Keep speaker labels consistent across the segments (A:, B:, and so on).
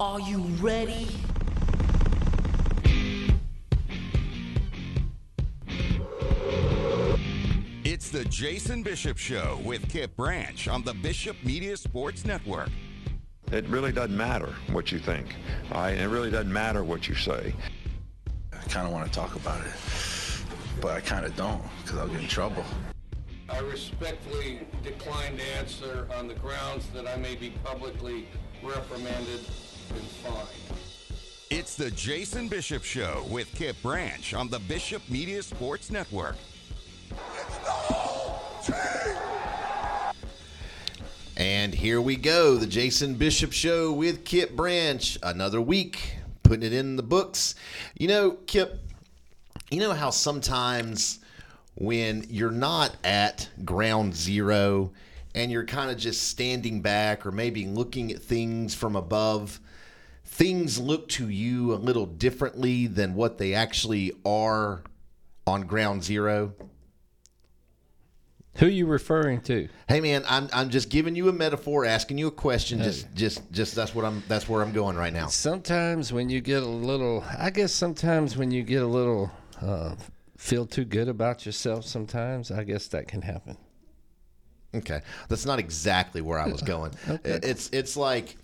A: Are you ready?
B: It's the Jason Bishop Show with Kipp Branch on the Bishop Media Sports Network.
C: It really doesn't matter what you think. All right? It really doesn't matter what you say.
D: I kind of want to talk about it, but I kind of don't because I'll get in trouble.
E: I respectfully decline to answer on the grounds that I may be publicly reprimanded and fined.
B: It's the Jason Bishop Show with Kipp Branch on the Bishop Media Sports Network.
F: And here we go, the Jason Bishop Show with Kipp Branch. Another week, putting it in the books. You know, Kipp, you know how sometimes when you're not at ground zero and you're kind of just standing back or maybe looking at things from above, things look to you a little differently than what they actually are on ground zero?
G: Who are you referring to?
F: Hey man, I'm I'm just giving you a metaphor, asking you a question. Just just just that's what I'm that's where I'm going right now.
G: Sometimes when you get a little, I guess sometimes when you get a little, uh, feel too good about yourself. Sometimes I guess that can happen.
F: Okay, that's not exactly where I was going. It's it's like,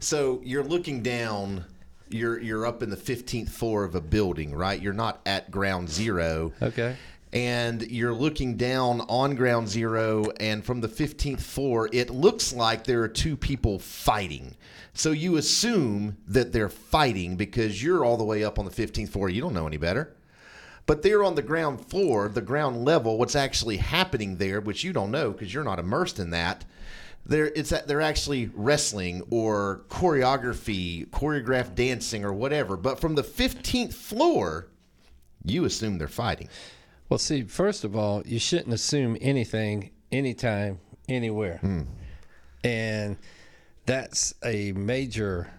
F: so you're looking down. You're you're up in the 15th floor of a building, right? You're not at ground zero.
G: Okay.
F: and you're looking down on ground zero and from the 15th floor it looks like there are two people fighting so you assume that they're fighting because you're all the way up on the 15th floor you don't know any better but they're on the ground floor the ground level what's actually happening there which you don't know because you're not immersed in that they're it's they're actually wrestling or choreography choreographed dancing or whatever but from the 15th floor you assume they're fighting
G: Well, see, first of all, you shouldn't assume anything, anytime, anywhere. And that's a major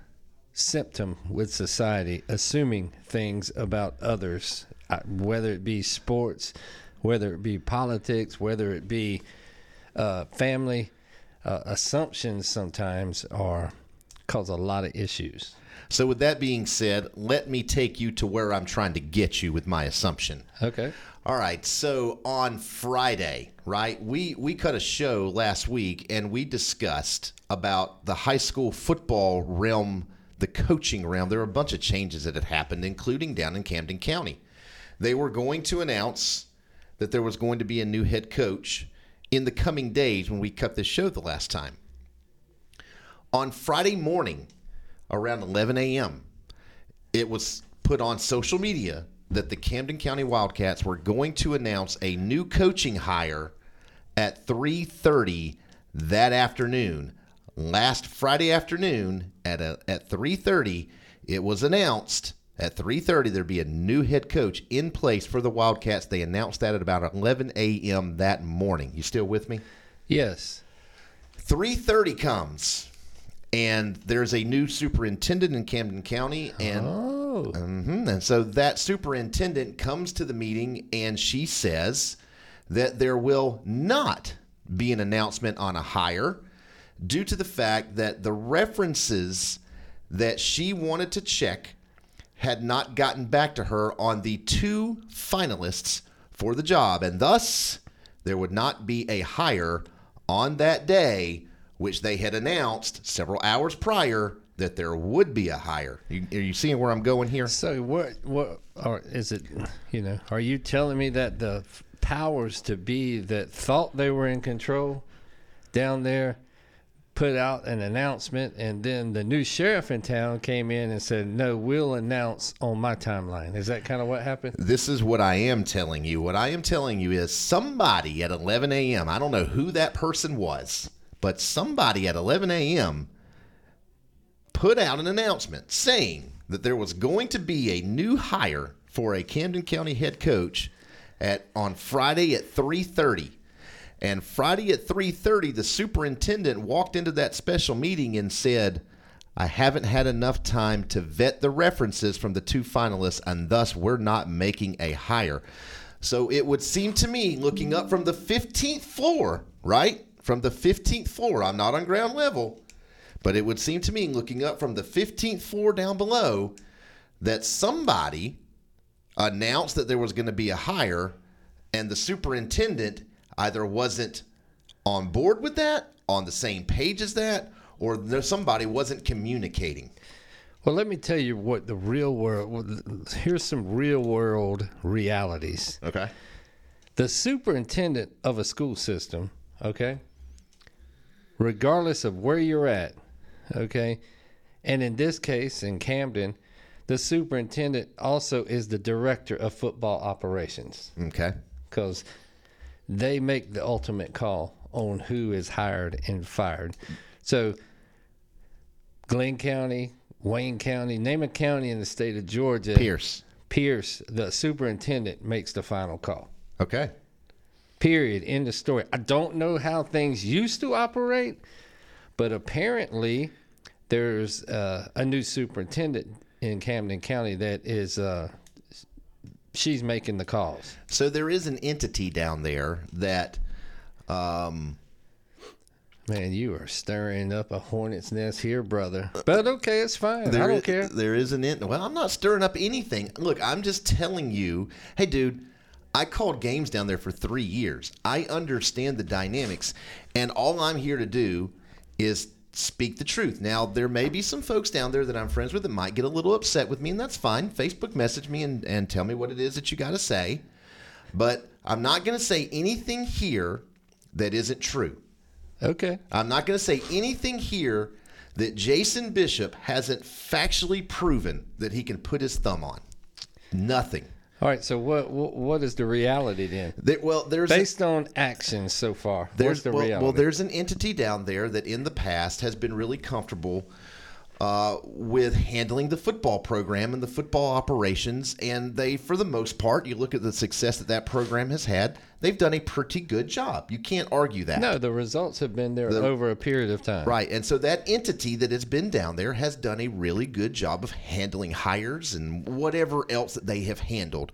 G: symptom with society, assuming things about others, uh, whether it be sports, whether it be politics, whether it be uh, family. Uh, assumptions sometimes are cause a lot of issues.
F: So, with that being said, let me take you to where I'm trying to get you with my assumption.
G: Okay.
F: All right. So on Friday, right, we we cut a show last week and we discussed about the high school football realm, the coaching realm. There were a bunch of changes that had happened, including down in Camden County. They were going to announce that there was going to be a new head coach in the coming days when we cut this show the last time. On Friday morning, around 11 a.m., it was put on social media that the Camden County Wildcats were going to announce a new coaching hire at 3:30 that afternoon. Last Friday afternoon at a, at 3:30, it was announced at 3:30 there'd be a new head coach in place for the Wildcats. They announced that at about 11 a.m. that morning. You still with me?
G: Yes.
F: 3:30 comes and there's a new superintendent in Camden County and
G: Oh.
F: Mhm. And so that superintendent comes to the meeting and she says that there will not be an announcement on a hire due to the fact that the references that she wanted to check had not gotten back to her on the two finalists for the job. And thus, there would not be a hire on that day, which they had announced several hours prior that there would be a hire. You, are you seeing where I'm going here?
G: So what what or is it you know, are you telling me that the powers to be that thought they were in control down there put out an announcement and then the new sheriff in town came in and said, "No, we'll announce on my timeline." Is that kind of what happened?
F: This is what I am telling you. What I am telling you is somebody at 11 a.m., I don't know who that person was, but somebody at 11 a.m. put out an announcement saying that there was going to be a new hire for a Camden County head coach at on Friday at 3:30. And Friday at 3:30 the superintendent walked into that special meeting and said, "I haven't had enough time to vet the references from the two finalists and thus we're not making a hire." So it would seem to me looking up from the 15th floor, right? From the 15th floor, I'm not on ground level, But it would seem to me, looking up from the 15th floor down below, that somebody announced that there was going to be a hire, and the superintendent either wasn't on board with that, on the same page as that, or there, somebody wasn't communicating.
G: Well, let me tell you what the real world. Here's some real world realities.
F: Okay.
G: The superintendent of a school system, okay, regardless of where you're at, okay, and in this case in Camden, the superintendent also is the director of football operations
F: Okay.
G: because they make the ultimate call on who is hired and fired. So, Glynn County, Wayne County, name a county in the state of Georgia.
F: Pierce.
G: Pierce, the superintendent, makes the final call.
F: Okay.
G: Period. End of story. I don't know how things used to operate, but apparently there's uh, a new superintendent in Camden County that is uh, she's making the calls.
F: So there is an entity down there that um,
G: Man, you are stirring up a hornet's nest here, brother. But okay, it's fine. I don't
F: is-
G: care.
F: There is an ent- well, I'm not stirring up anything. Look, I'm just telling you, hey, dude. I called games down there for three years. I understand the dynamics, and all I'm here to do is speak the truth. Now, there may be some folks down there that I'm friends with that might get a little upset with me, and that's fine. Facebook message me and, and tell me what it is that you got to say. But I'm not going to say anything here that isn't true.
G: Okay.
F: I'm not going to say anything here that Jason Bishop hasn't factually proven that he can put his thumb on. Nothing.
G: All right. So what what, what is the reality then?
F: There, well, there's a-
G: Based on actions so far,
F: there's
G: what's the
F: well,
G: reality?
F: well, there's an entity down there that in the past has been really comfortable uh, with handling the football program and the football operations, and they, for the most part, you look at the success that that program has had. They've done a pretty good job. You can't argue that.
G: no, the results have been there over a period of time.
F: Right. And so that entity that has been down there has done a really good job of handling hires and whatever else that they have handled.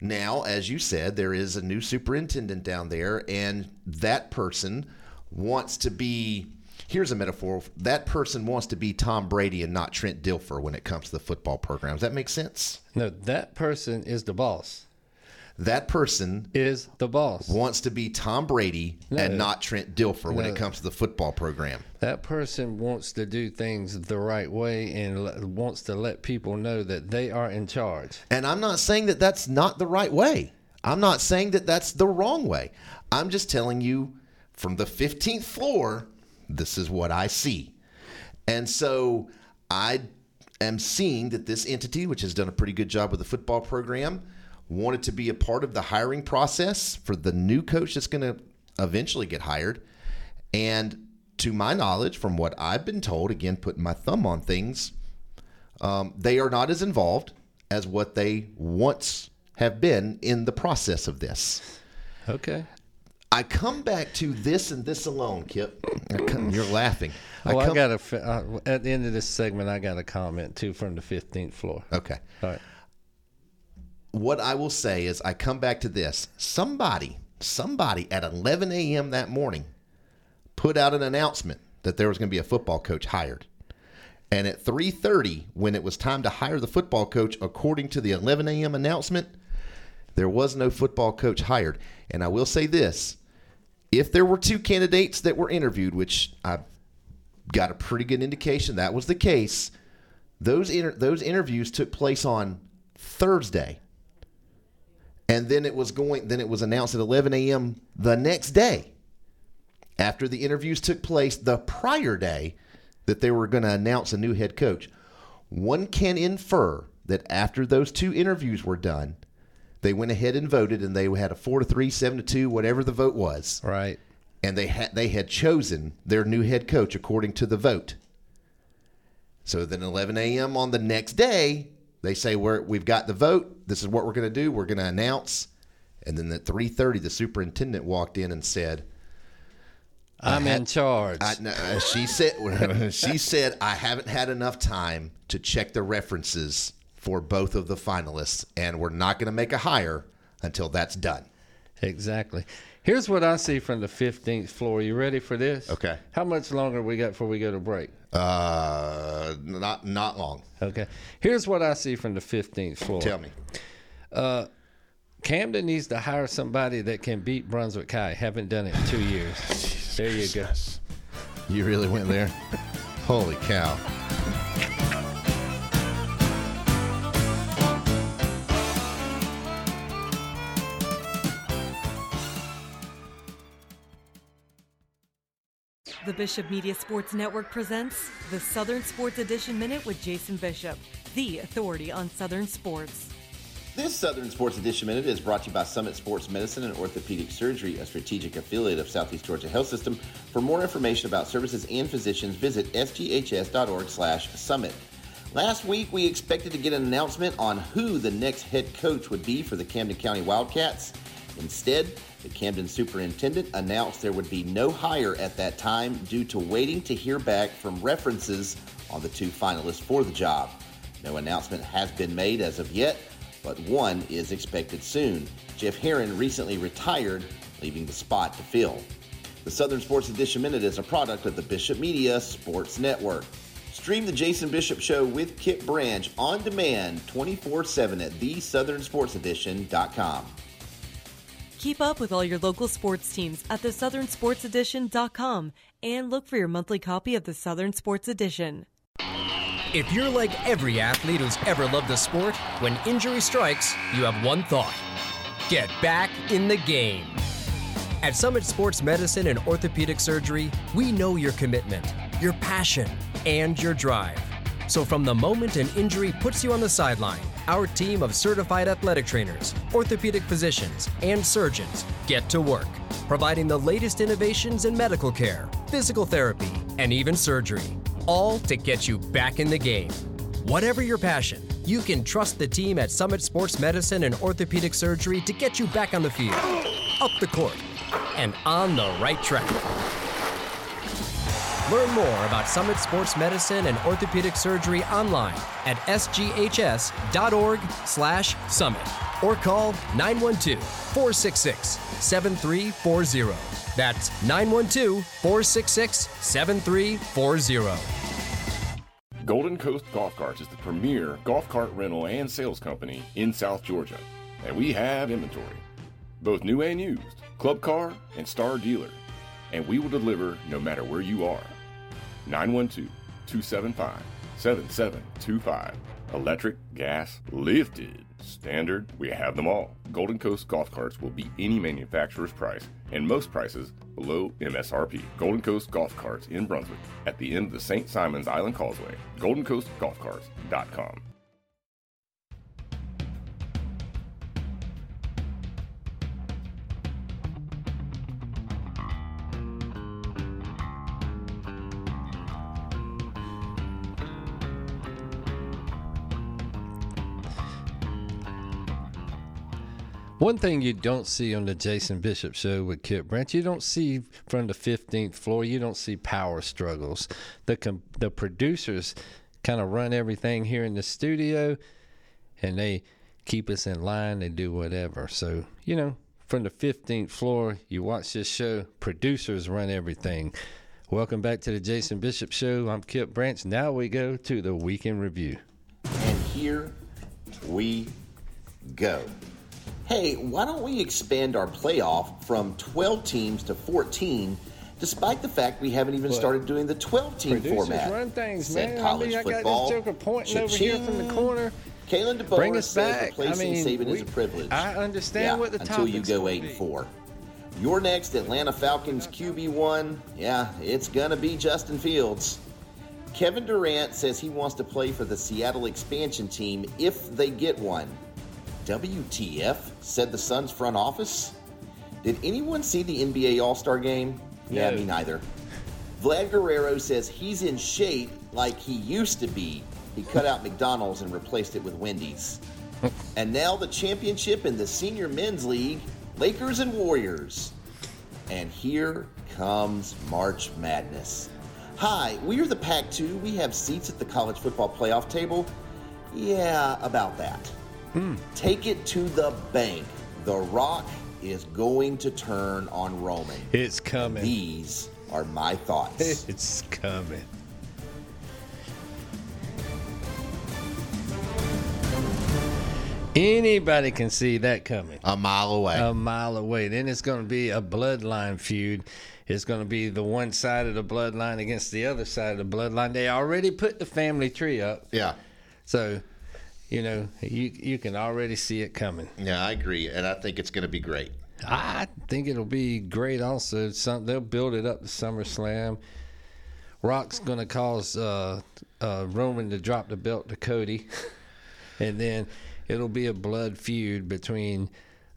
F: Now, as you said, there is a new superintendent down there, and that person wants to be. Here's a metaphor. That person wants to be Tom Brady and not Trent Dilfer when it comes to the football program. Does that make sense?
G: No, that person is the boss.
F: That person
G: Is the boss.
F: wants to be Tom Brady and not Trent Dilfer when it comes to the football program.
G: That person wants to do things the right way and wants to let people know that they are in charge.
F: And I'm not saying that that's not the right way. I'm not saying that that's the wrong way. I'm just telling you from the 15th floor, this is what I see. And so I am seeing that this entity, which has done a pretty good job with the football program, wanted to be a part of the hiring process for the new coach that's going to eventually get hired. And to my knowledge, from what I've been told, again, putting my thumb on things, um, they are not as involved as what they once have been in the process of this.
G: Okay.
F: I come back to this and this alone, Kipp. I come- You're laughing.
G: Oh, I,
F: come-
G: got a uh, at the end of this segment. I got a comment too from the fifteenth floor.
F: Okay.
G: All right.
F: What I will say is, I come back to this. Somebody, somebody at 11 a.m. that morning put out an announcement that there was going to be a football coach hired. And at 3:30, when it was time to hire the football coach, according to the 11 a.m. announcement, there was no football coach hired. And I will say this: if there were two candidates that were interviewed, which I've got a pretty good indication that was the case, those inter- those interviews took place on Thursday, and then it was going. Then it was announced at 11 a.m. the next day, after the interviews took place the prior day, that they were going to announce a new head coach. One can infer that after those two interviews were done, they went ahead and voted, and they had a four to three, seven to two, whatever the vote was
G: Right.
F: and they had they had chosen their new head coach according to the vote. So then 11 a.m. on the next day, they say we're we've got the vote. This is what we're going to do. We're going to announce. And then at 3:30, the superintendent walked in and said,
G: I'm
F: had-
G: in charge.
F: I, no, "She said she said I haven't had enough time to check the references for both of the finalists, and we're not going to make a hire until that's done."
G: Exactly. Here's what I see from the 15th floor. You ready for this?
H: Okay.
G: How much longer we got before we go to break?
H: Uh, not not long.
G: Okay. Here's what I see from the 15th floor.
H: Tell me.
G: Camden needs to hire somebody that can beat Brunswick High. Haven't done it in two years. there you go.
H: You really went there? Holy cow.
A: The Bishop Media Sports Network presents the Southern Sports Edition Minute with Jason Bishop, the authority on Southern sports.
F: This Southern Sports Edition Minute is brought to you by Summit Sports Medicine and Orthopedic Surgery, a strategic affiliate of Southeast Georgia Health System. For more information about services and physicians, visit sghs.org slash summit. Last week, we expected to get an announcement on who the next head coach would be for the Camden County Wildcats. Instead, the Camden superintendent announced there would be no hire at that time due to waiting to hear back from references on the two finalists for the job. No announcement has been made as of yet, but one is expected soon. Jeff Herron recently retired, leaving the spot to fill. The Southern Sports Edition Minute is a product of the Bishop Media Sports Network. Stream the Jason Bishop Show with Kipp Branch on demand 24 7 at theSouthernSportsEdition.com.
A: Keep up with all your local sports teams at thesouthernsportsedition.com and look for your monthly copy of the Southern Sports Edition.
I: If you're like every athlete who's ever loved a sport, when injury strikes, you have one thought get back in the game. At Summit Sports Medicine and Orthopedic Surgery, we know your commitment, your passion, and your drive. So from the moment an injury puts you on the sideline, our team of certified athletic trainers, orthopedic physicians, and surgeons get to work, providing the latest innovations in medical care, physical therapy, and even surgery, all to get you back in the game. Whatever your passion, you can trust the team at Summit Sports Medicine and Orthopedic Surgery to get you back on the field, up the court, and on the right track. Learn more about Summit Sports Medicine and Orthopedic Surgery online at sghs.org/summit or call 912-466-7340. That's 912-466-7340.
J: Golden Coast Golf Carts is the premier golf cart rental and sales company in South Georgia, and we have inventory, both new and used, club car and star dealer, and we will deliver no matter where you are. 912 275 7725. Electric, gas, lifted, standard, we have them all. Golden Coast Golf Carts will beat any manufacturer's price and most prices below MSRP. Golden Coast Golf Carts in Brunswick at the end of the St. Simons Island Causeway. GoldenCoastGolfCarts.com.
G: One thing you don't see on the Jason Bishop show with Kipp Branch, you don't see from the 15th floor, you don't see power struggles. The com- the producers kind of run everything here in the studio and they keep us in line, they do whatever. So, you know, from the 15th floor, you watch this show, producers run everything. Welcome back to the Jason Bishop show. I'm Kipp Branch. Now we go to the weekend review.
F: And here we go. Hey, why don't we expand our playoff from 12 teams to 14, despite the fact we haven't even started doing the 12 team format?
G: run things,
F: Said
G: man. I
F: college
G: mean, I got this joker pointing over here from the corner.
F: Kalen DeBoer
G: Bring us back. I
F: replacing
G: mean,
F: Saban is a privilege.
G: I understand
F: yeah,
G: what the
F: until you go eight and four. Your next Atlanta Falcons QB one, yeah, it's gonna be Justin Fields. Kevin Durant says he wants to play for the Seattle expansion team if they get one. WTF? Said the Suns front office. Did anyone see the NBA All Star game? Yeah,
G: No.
F: me neither. Vlad Guerrero says he's in shape like he used to be. He cut out McDonald's and replaced it with Wendy's. and now the championship in the senior men's league Lakers and Warriors. And here comes March Madness. Hi, we are the Pac 2. We have seats at the college football playoff table. Yeah, about that. Take it to the bank. The Rock
K: is going to turn on Roman.
G: It's coming.
K: These are my thoughts.
G: It's coming. Anybody can see that coming.
F: A mile away.
G: A mile away. Then it's going to be a bloodline feud. It's going to be the one side of the bloodline against the other side of the bloodline. They already put the family tree up.
F: yeah.
G: So, you know, you you can already see it coming.
F: Yeah, I agree. And I think it's going to be great.
G: I think it'll be great. Also, some they'll build it up to SummerSlam. Rock's gonna cause uh, uh, Roman to drop the belt to Cody, and then it'll be a blood feud between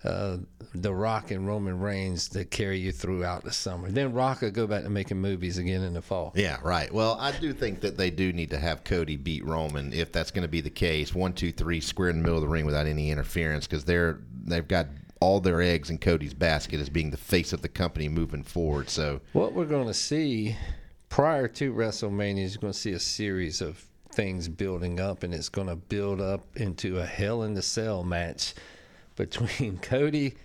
G: uh, the Rock and Roman Reigns that carry you throughout the summer. Then Rock will go back to making movies again in the fall.
F: Yeah, right. Well, I do think that they do need to have Cody beat Roman if that's going to be the case. One, two, three, square in the middle of the ring without any interference because they're they've got all their eggs in Cody's basket as being the face of the company moving forward. So
G: What we're going to see prior to WrestleMania is you're going to see a series of things building up, and it's going to build up into a Hell in the Cell match between Cody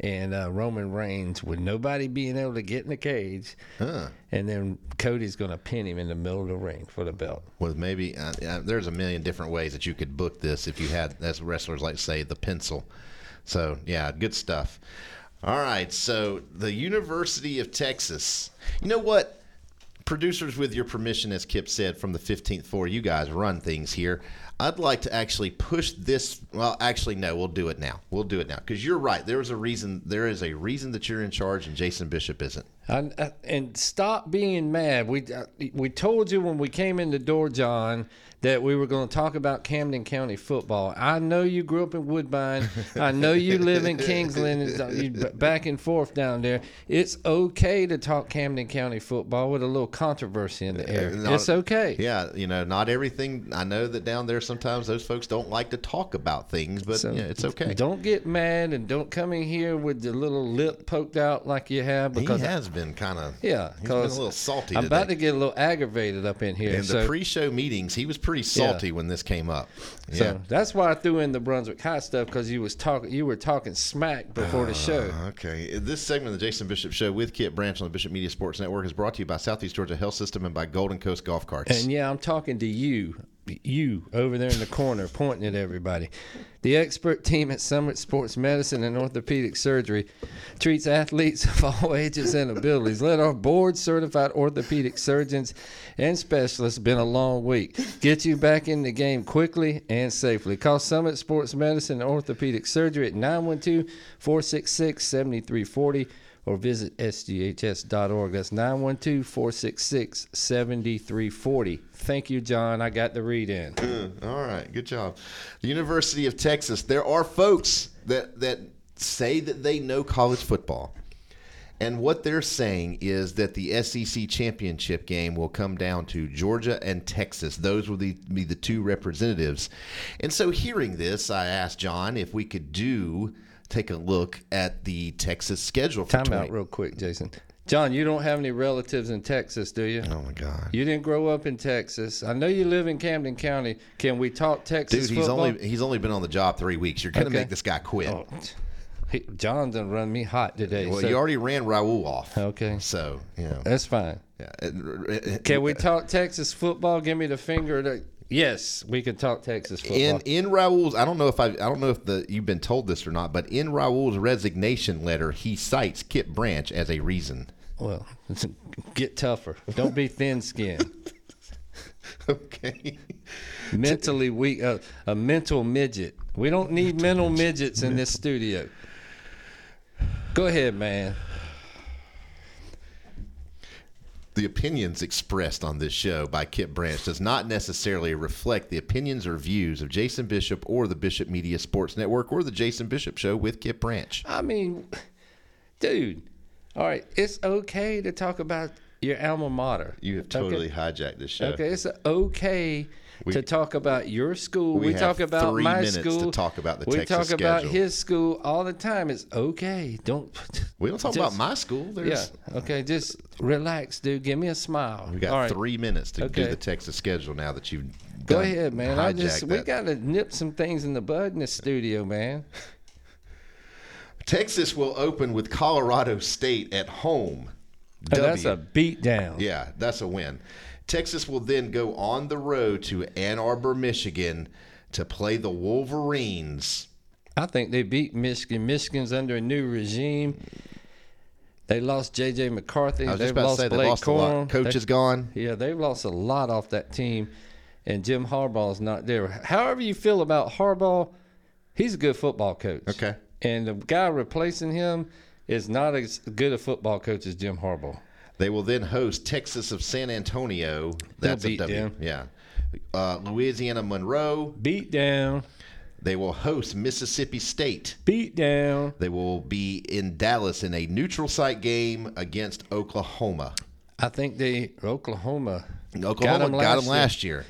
G: and uh, Roman Reigns with nobody being able to get in the cage.
F: Huh.
G: And then Cody's going to pin him in the middle of the ring for the belt.
F: with maybe uh, uh, there's a million different ways that you could book this if you had, as wrestlers like say, the pencil. So yeah, good stuff. All right, so the University of Texas. You know what? Producers, with your permission, as Kipp said, from the 15th floor, you guys run things here. I'd like to actually push this. Well, actually, no, we'll do it now. We'll do it now because you're right. There is a reason. There is a reason that you're in charge, and Jason Bishop isn't.
G: And, uh, and stop being mad. We uh, we told you when we came in the door, John, that we were going to talk about Camden County football. I know you grew up in Woodbine. I know you live in Kingsland. and, uh, back and forth down there. It's okay to talk Camden County football with a little controversy in the air.
F: Not-
G: it's okay.
F: Yeah, you know, not everything. I know that down there sometimes those folks don't like to talk about things, but
G: So
F: yeah, it's okay.
G: Don't get mad and don't come in here with the little lip poked out like you have
F: He
G: because
F: has been kind of
G: yeah,
F: he's been a little salty.
G: I'm about to get a little aggravated up in here.
F: in
G: so,
F: the pre-show meetings. He was pretty salty when this came up.
G: so
F: Yeah.
G: that's why I threw in the Brunswick High stuff because you was talking, you were talking smack before the show.
F: Uh, okay. This segment of the Jason Bishop Show with Kipp Branch on the Bishop Media Sports Network is brought to you by Southeast Georgia Health System and by Golden Coast Golf Carts.
G: And yeah, I'm talking to you, you over there in the corner, pointing at everybody. The expert team at Summit Sports Medicine and Orthopedic Surgery treats athletes of all ages and abilities. Let our board certified orthopedic surgeons and specialists been a long week. Get you back in the game quickly and safely. Call Summit Sports Medicine and Orthopedic Surgery at 912 466 7340 or visit sghs.org. That's 912 466 7340. Thank you, John. I got the read in.
F: All right, good job. The University of Texas. There are folks that that say that they know college football. And what they're saying is that the SEC championship game will come down to Georgia and Texas. Those will be the two representatives. And so, hearing this, I asked John if we could do take a look at the Texas schedule for
G: Time
F: 20
G: out real quick, Jason. John, you don't have any relatives in Texas, do you?
F: Oh my God,
G: You didn't grow up in Texas. I know you live in Camden County. Can we talk Texas
F: dude, he's
G: football?
F: only he's only been on the job three weeks. You're gonna
G: Okay.
F: make this guy quit.
G: Oh, he, John done run me hot today.
F: well,
G: so-
F: you already ran Raul off.
G: Okay.
F: So you know.
G: That's fine.
F: Yeah.
G: Can we talk Texas football? Give me the finger. To, yes, we could talk Texas football.
F: in in Raul's I don't know if I I don't know if the you've been told this or not, but in Raul's resignation letter, he cites Kipp Branch as a reason.
G: well, get tougher. Don't be thin-skinned.
F: Okay.
G: mentally weak, uh, a mental midget. We don't need mental midgets in this studio. Go ahead, man.
F: The opinions expressed on this show by Kipp Branch does not necessarily reflect the opinions or views of Jason Bishop or the Bishop Media Sports Network or the Jason Bishop Show with Kipp Branch.
G: I mean, dude. All right, it's okay to talk about your alma mater.
F: You have totally hijacked this show.
G: Okay, it's okay
F: We-
G: to talk about your school.
F: we
G: We, talk about
F: three
G: my
F: minutes to
G: school.
F: talk about the
G: we
F: Texas
G: talk about his school all the time. It's okay. Don't.
F: We don't talk
G: just-
F: about my school. There's
G: Yeah. Okay. Just relax, dude. Give me a smile.
F: we got
G: right.
F: three minutes to do the Texas schedule now that you've
G: Go ahead, man. I just
F: hijacked
G: we got to nip some things in the bud in the studio, man.
F: Texas will open with Colorado State at home.
G: Oh, that's a beat down.
F: Yeah, that's a win. Texas will then go on the road to Ann Arbor, Michigan to play the Wolverines.
G: I think they beat Michigan. Michigan's under a new regime. They lost J.J. McCarthy.
F: I was
G: they've
F: just about to
G: lost
F: say they
G: Blake
F: lost a lot. Coach
G: They-
F: is gone.
G: Yeah, they've lost a lot off that team, and Jim Harbaugh's not there. However you feel about Harbaugh, he's a good football coach.
F: Okay.
G: And the guy replacing him is not as good a football coach as Jim Harbaugh.
F: They will then host Texas of San Antonio. That's
G: beat
F: a W.
G: them.
F: Yeah. Uh, Louisiana Monroe.
G: Beat down.
F: They will host Mississippi State.
G: Beat down.
F: They will be in Dallas in a neutral site game against Oklahoma.
G: I think they Oklahoma
F: Oklahoma got them last, year.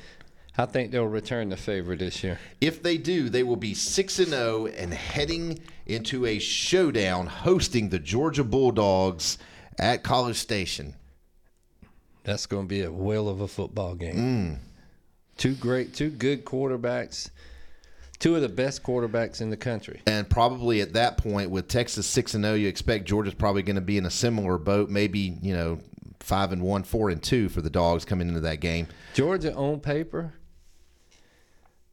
G: I think they'll return the favor this year.
F: If they do, they will be 6 and 0 and heading into a showdown hosting the Georgia Bulldogs at College Station.
G: That's going to be a whale of a football game.
F: Mm.
G: Two great, two good quarterbacks, two of the best quarterbacks in the country.
F: And probably at that point, with Texas six and zero, you expect Georgia's probably going to be in a similar boat. Maybe you know five and one, four and two for the dogs coming into that game.
G: Georgia on paper,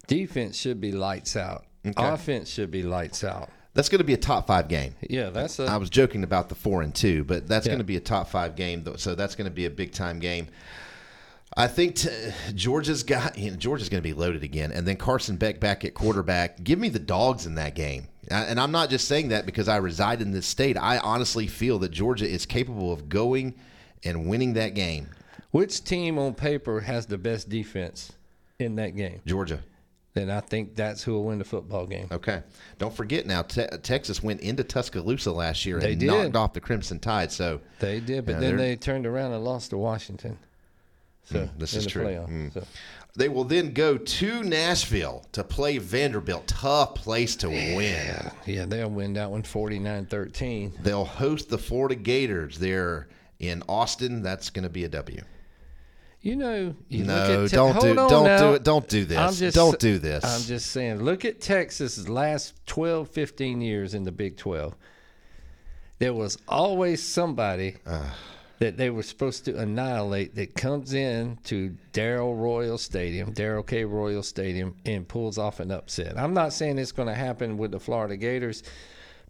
G: defense should be lights out.
F: Okay.
G: Offense should be lights out.
F: That's going to be a top five game.
G: Yeah, that's a.
F: I was joking about the four and two, but that's
G: Yeah.
F: going to be a top five game. though, So that's going to be a big time game. I think t- Georgia's got you know, Georgia's going to be loaded again, and then Carson Beck back at quarterback. Give me the dogs in that game, and I'm not just saying that because I reside in this state. I honestly feel that Georgia is capable of going and winning that game.
G: Which team on paper has the best defense in that game?
F: Georgia.
G: Then I think that's who will win the football game.
F: Okay. Don't forget now, te- Texas went into Tuscaloosa last year
G: They
F: and
G: did.
F: knocked off the Crimson Tide. So
G: They did, but
F: Yeah,
G: then
F: they're-
G: they turned around and lost to Washington. So
F: Mm, this is
G: the
F: true.
G: playoff.
F: Mm.
G: So.
F: They will then go to Nashville to play Vanderbilt. Tough place to win.
G: Yeah, they'll win that one 49-13.
F: They'll host the Florida Gators. They're in Austin. That's going to be a W.
G: You know, you
F: No,
G: look at Te-
F: don't do- don't
G: now.
F: do it. Don't do this.
G: I'm just,
F: Don't do this.
G: I'm just saying, look at Texas's last 12, 15 years in the Big 12. There was always somebody that they were supposed to annihilate that comes in to Darrell Royal Stadium, Darrell K. Royal Stadium, and pulls off an upset. I'm not saying it's going to happen with the Florida Gators,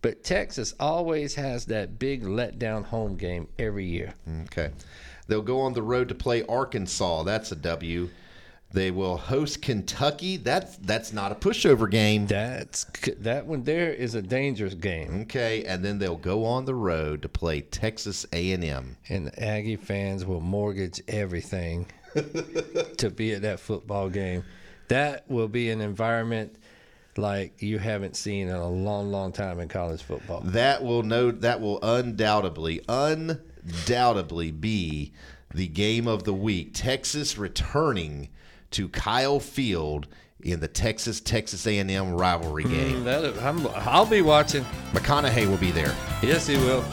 G: but Texas always has that big letdown home game every year.
F: Mm, okay. They'll go on the road to play Arkansas. That's a W. They will host Kentucky. That's that's not a pushover game.
G: That's that one there is a dangerous game.
F: Okay, and then they'll go on the road to play Texas A&M.
G: And the Aggie fans will mortgage everything to be at that football game. That will be an environment like you haven't seen in a long, long time in college football.
F: That will no that will undoubtedly undoubtedly be the game of the week. Texas returning to Kyle Field in the Texas Texas A&M rivalry hmm, game.
G: That, I'm, I'll be watching.
F: McConaughey will be there.
G: Yes, he will.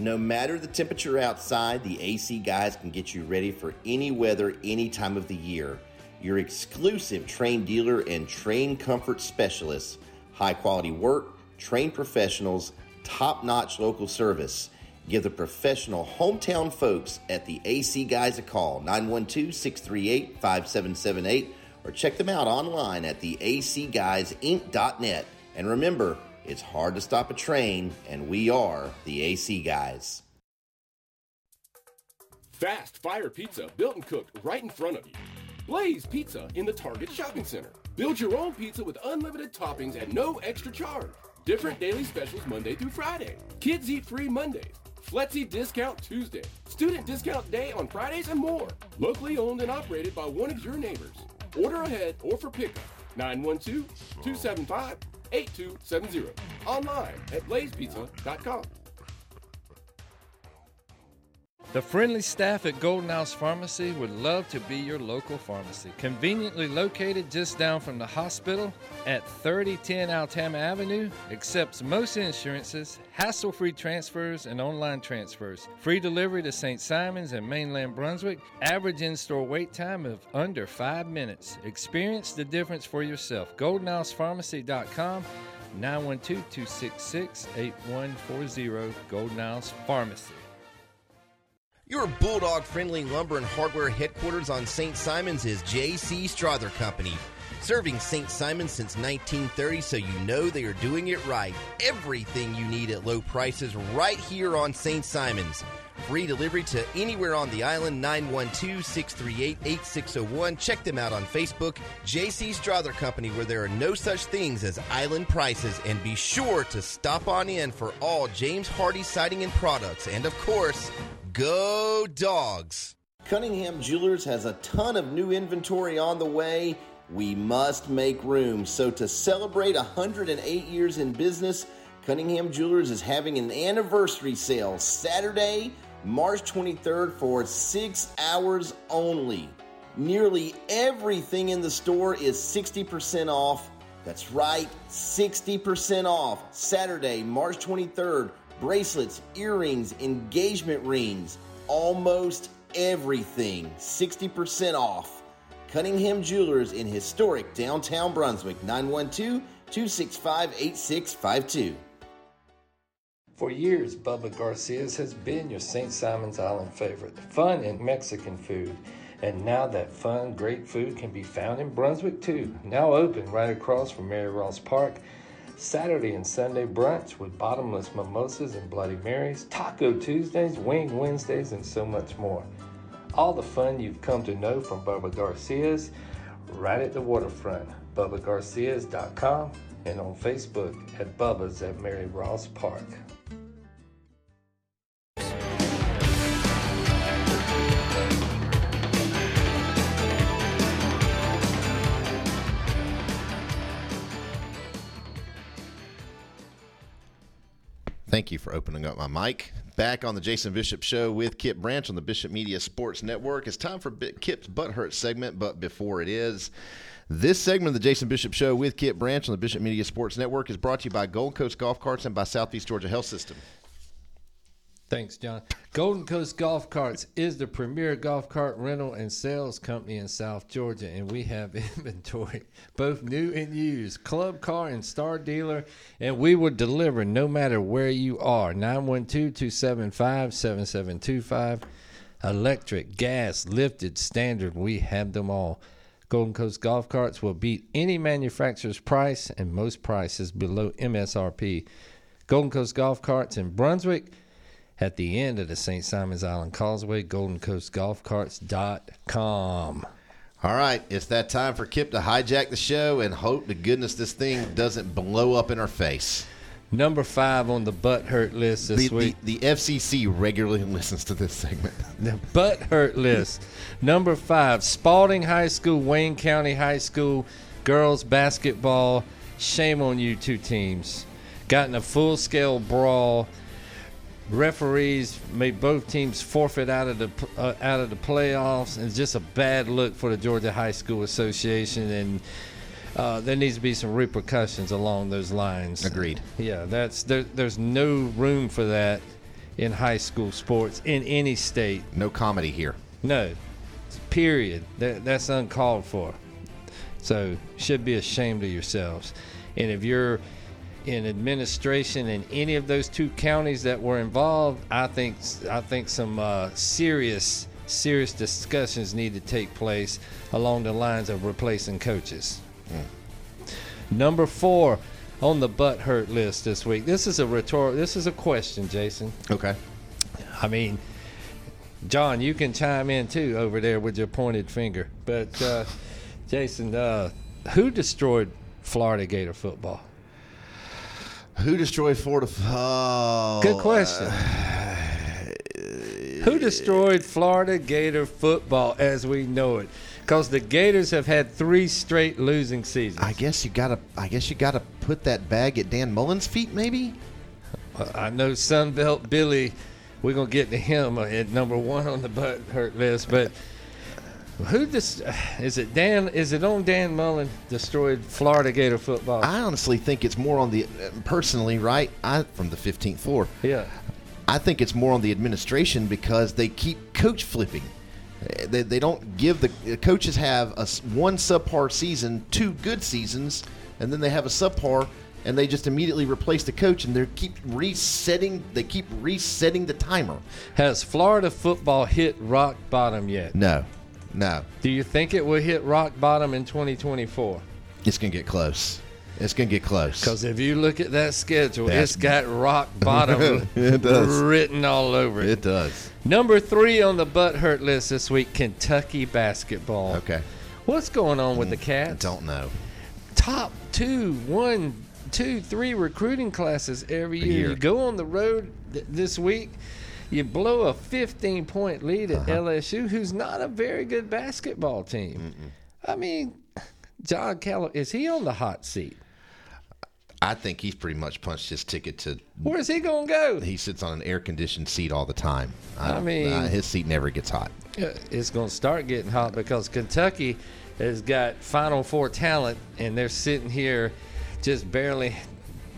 K: No matter the temperature outside, the AC guys can get you ready for any weather, any time of the year. Your exclusive Trane dealer and Trane comfort specialists. High quality work, trained professionals, top notch local service. Give the professional hometown folks at the AC Guys a call, 912 638 5778, or check them out online at the acguysinc.net. And remember, it's hard to stop a Trane, and we are the AC Guys.
J: Fast Fire Pizza, built and cooked right in front of you. Blaze Pizza in the Target Shopping Center. Build your own pizza with unlimited toppings at no extra charge. Different daily specials Monday through Friday. Kids eat free Mondays. Flexi discount Tuesday. Student discount day on Fridays and more. Locally owned and operated by one of your neighbors. Order ahead or for pickup. 912 275 8270. Online at blazepizza.com.
G: The friendly staff at Golden House Pharmacy would love to be your local pharmacy. Conveniently located just down from the hospital at 3010 Altama Avenue, accepts most insurances, hassle free transfers, and online transfers. Free delivery to St. Simons and mainland Brunswick. Average in store wait time of under five minutes. Experience the difference for yourself. GoldenHousePharmacy.com 912 266 8140 Golden House Pharmacy.
L: Your Bulldog friendly lumber and hardware headquarters on St. Simons is J.C. Strother Company. Serving St. Simons since 1930, so you know they are doing it right. Everything you need at low prices right here on St. Simons. Free delivery to anywhere on the island, 912 638 8601. Check them out on Facebook, JC Strother Company, where there are no such things as island prices. And be sure to stop on in for all James Hardie siding and products. And of course, go dogs.
K: Cunningham Jewelers has a ton of new inventory on the way. We must make room. So, to celebrate 108 years in business, Cunningham Jewelers is having an anniversary sale Saturday, March 23rd for six hours only. Nearly everything in the store is 60% off. That's right, 60% off. Saturday, March 23rd, bracelets, earrings, engagement rings, almost everything, 60% off. Cunningham Jewelers in historic downtown Brunswick, 912 265 8652.
G: For years, Bubba Garcia's has been your St. Simon's Island favorite. Fun and Mexican food. And now that fun, great food can be found in Brunswick too. Now open right across from Mary Ross Park. Saturday and Sunday brunch with bottomless mimosas and Bloody Marys, Taco Tuesdays, Wing Wednesdays, and so much more. All the fun you've come to know from Bubba Garcia's right at the waterfront. BubbaGarcias.com and on Facebook at Bubba's at Mary Ross Park.
F: Thank you for opening up my mic. Back on the Jason Bishop Show with Kipp Branch on the Bishop Media Sports Network. It's time for Kipp's Butthurt segment, but before it is, this segment of the Jason Bishop Show with Kipp Branch on the Bishop Media Sports Network is brought to you by Gold Coast Golf Carts and by Southeast Georgia Health System.
G: Thanks, John. Golden Coast Golf Carts is the premier golf cart rental and sales company in South Georgia, and we have inventory, both new and used, club car and star dealer, and we will deliver no matter where you are. 912 275 7725. Electric, gas, lifted, standard, we have them all. Golden Coast Golf Carts will beat any manufacturer's price, and most prices below MSRP. Golden Coast Golf Carts in Brunswick at the end of the St. Simons Island Causeway, goldencoastgolfcarts.com.
F: All right, it's that time for Kipp to hijack the show and hope to goodness this thing doesn't blow up in our face.
G: Number five on the butt hurt list this
F: the,
G: week.
F: The, the FCC regularly listens to this segment.
G: The butt hurt list. Number five, Spalding High School, Wayne County High School, girls basketball. Shame on you, two teams. Got in a full scale brawl referees made both teams forfeit out of the uh, out of the playoffs, and it's just a bad look for the Georgia High School Association, and uh, there needs to be some repercussions along those lines.
F: Agreed.
G: Yeah, that's there, there's no room for that in high school sports in any state.
F: No comedy here.
G: No, period. That, that's uncalled for. So should be ashamed of yourselves. And if you're in administration in any of those two counties that were involved, I think I think some uh, serious serious discussions need to take place along the lines of replacing coaches. Mm. Number four on the butt hurt list this week. This is a rhetorical. This is a question, Jason.
F: Okay.
G: I mean, John, you can chime in too over there with your pointed finger. But uh, Jason, uh, who destroyed Florida Gator football?
F: Who destroyed Florida? Oh,
G: Good question. Who destroyed Florida Gator football as we know it? Because the Gators have had three straight losing seasons.
F: I guess you gotta. I guess you gotta put that bag at Dan Mullen's feet, maybe.
G: Uh, I know Sunbelt Billy we're gonna get to him at number one on the butt hurt list. But who this is it? Dan? Is it on Dan Mullen destroyed Florida Gator football?
F: I honestly think it's more on the personally, right? I from the 15th floor.
G: Yeah.
F: I think it's more on the administration because they keep coach flipping. They, they don't give the coaches have a one subpar season, two good seasons, and then they have a subpar, and they just immediately replace the coach, and they keep resetting. They keep resetting the timer.
G: Has Florida football hit rock bottom yet?
F: No, no,
G: Do you think it will hit rock bottom in 2024?
F: it's gonna get close. It's gonna get close.
G: Because if you look at that schedule,
F: That's-
G: it's got rock bottom
F: It does.
G: written all over it.
F: it does.
G: Number three on the butt hurt list this week, Kentucky basketball.
F: Okay.
G: What's going on with the mm, Cats?
F: I don't know.
G: Top two, one, two, three recruiting classes every year.
F: year.
G: You go on the road th- this week, you blow a 15 point lead
F: Uh-huh.
G: at LSU, who's not a very good basketball team. I mean, John Callow, is he on the hot seat?
F: I think he's pretty much punched his ticket to.
G: Where's he going to go?
F: He sits on an air conditioned seat all the time.
G: I mean-
F: uh, his seat never gets hot.
G: It's going to start getting hot because Kentucky has got Final Four talent, and they're sitting here just barely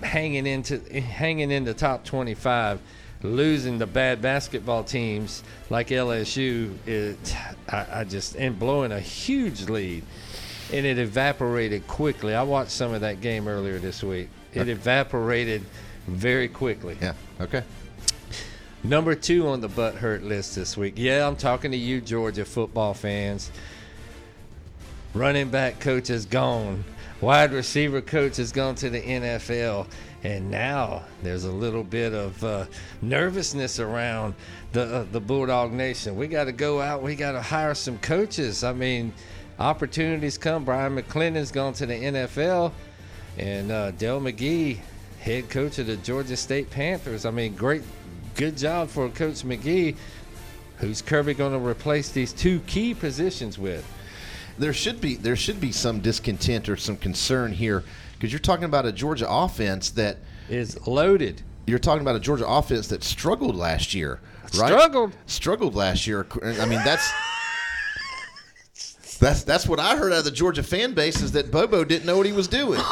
G: hanging into hanging in the top 25, losing the bad basketball teams like LSU. It, I, I just and blowing a huge lead, and it evaporated quickly. I watched some of that game earlier this week. It evaporated very quickly.
F: Yeah. Okay.
G: Number two on the butt hurt list this week. Yeah, I'm talking to you, Georgia football fans. Running back coach is gone. Wide receiver coach has gone to the NFL. And now there's a little bit of uh, nervousness around the uh, the Bulldog Nation. We got to go out. We got to hire some coaches. I mean, opportunities come. Brian McClendon's gone to the NFL, and uh, Dell McGee, head coach of the Georgia State Panthers. I mean, great, good job for Coach McGee. Who's Kirby going to replace these two key positions with?
F: There should be there should be some discontent or some concern here because you're talking about a Georgia offense that
G: is loaded.
F: You're talking about a Georgia offense that struggled last year, right?
G: Struggled.
F: Struggled last year. I mean, that's that's that's what I heard out of the Georgia fan base is that Bobo didn't know what he was doing.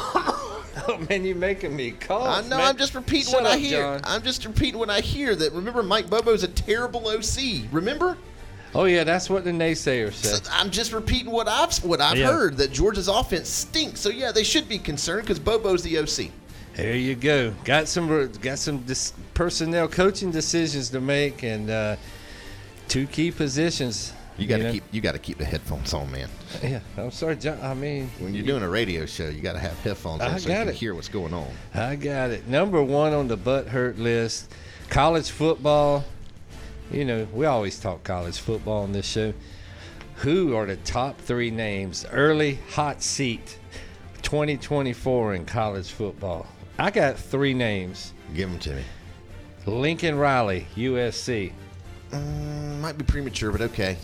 G: Oh man, you're making me cough.
F: I know.
G: man.
F: I'm just repeating
G: Shut
F: what I hear.
G: John.
F: I'm just repeating what I hear. That remember, Mike Bobo's a terrible OC. Remember?
G: Oh yeah, that's what the naysayers say.
F: I'm just repeating what I've what I've
G: Yeah.
F: heard that Georgia's offense stinks. So yeah, they should be concerned because Bobo's the OC.
G: There you go. Got some got some dis- personnel coaching decisions to make, and uh, two key positions.
F: You got to
G: know?
F: keep you got to keep the headphones on, man.
G: Yeah, I'm sorry, John. I mean,
F: When you're doing a radio show, you got to have headphones on
G: I
F: so you can
G: it.
F: hear what's going on.
G: I got it. Number one on the butt hurt list, college football. You know, we always talk college football on this show. Who are the top three names? Early hot seat 2024 in college football. I got three names.
F: Give them to me.
G: Lincoln Riley, USC.
F: Mm, might be premature, but okay.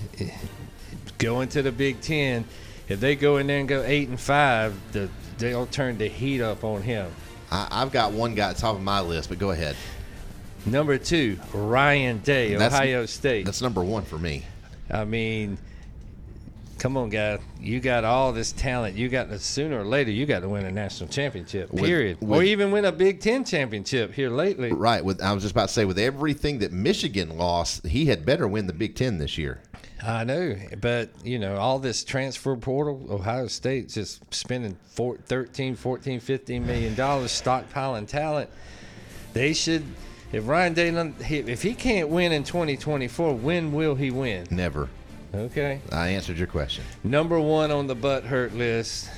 G: Going to the Big Ten. If they go in there and go eight and five, the, they'll turn the heat up on him.
F: I, I've got one guy at the top of my list, but go ahead.
G: Number two, Ryan Day,
F: That's-
G: Ohio State.
F: That's number one for me.
G: I mean, come on, guy. You got all this talent. You got to sooner or later you got to win a national championship.
F: With-
G: Period. or even win a Big Ten championship here lately.
F: Right. With I was just about to say, with everything that Michigan lost, he had better win the Big Ten this year.
G: I know, but you know, all this transfer portal, Ohio State's just spending four, 13, 14, 15 million dollars stockpiling talent. They should if Ryan Day if he can't win in 2024, when will he win?
F: Never.
G: Okay.
F: I answered your question.
G: Number 1 on the butt hurt list,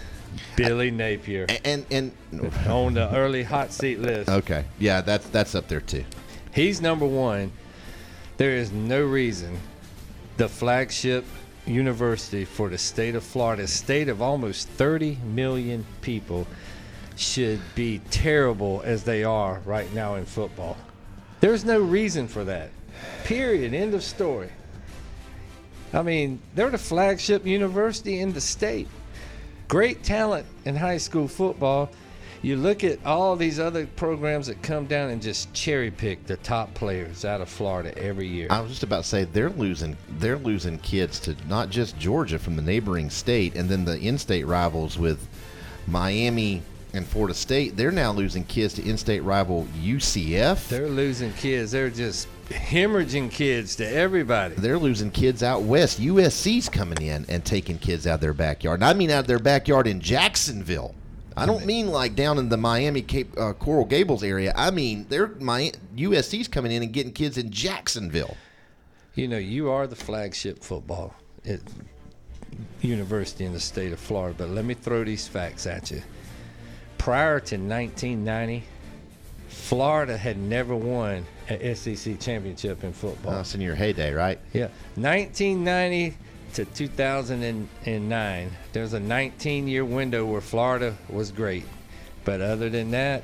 G: Billy Napier.
F: And and,
G: on the early hot seat list.
F: okay, yeah, that's that's up there too.
G: He's number one. There is no reason the flagship university for the state of Florida, a state of almost 30 million people, should be terrible as they are right now in football. There's no reason for that. Period. End of story. I mean, they're the flagship university in the state. Great talent in high school football. You look at all these other programs that come down and just cherry pick the top players out of Florida every year.
F: I was just about to say they're losing they're losing kids to not just Georgia from the neighboring state and then the in-state rivals with Miami and Florida State. They're now losing kids to in-state rival UCF.
G: They're losing kids. They're just hemorrhaging kids to everybody.
F: They're losing kids out west. USC's coming in and taking kids out of their backyard. And I mean out of their backyard in Jacksonville. I don't mean like down in the Miami Cape uh, Coral Gables area. I mean they're my USC's coming in and getting kids in Jacksonville.
G: You know, you are the flagship football at university in the state of Florida. But let me throw these facts at you. Prior to 1990, Florida had never won an SEC championship in football.
F: That's in your heyday, right?
G: Yeah, 1990 to 2009, there was a 19-year window where Florida was great, but other than that,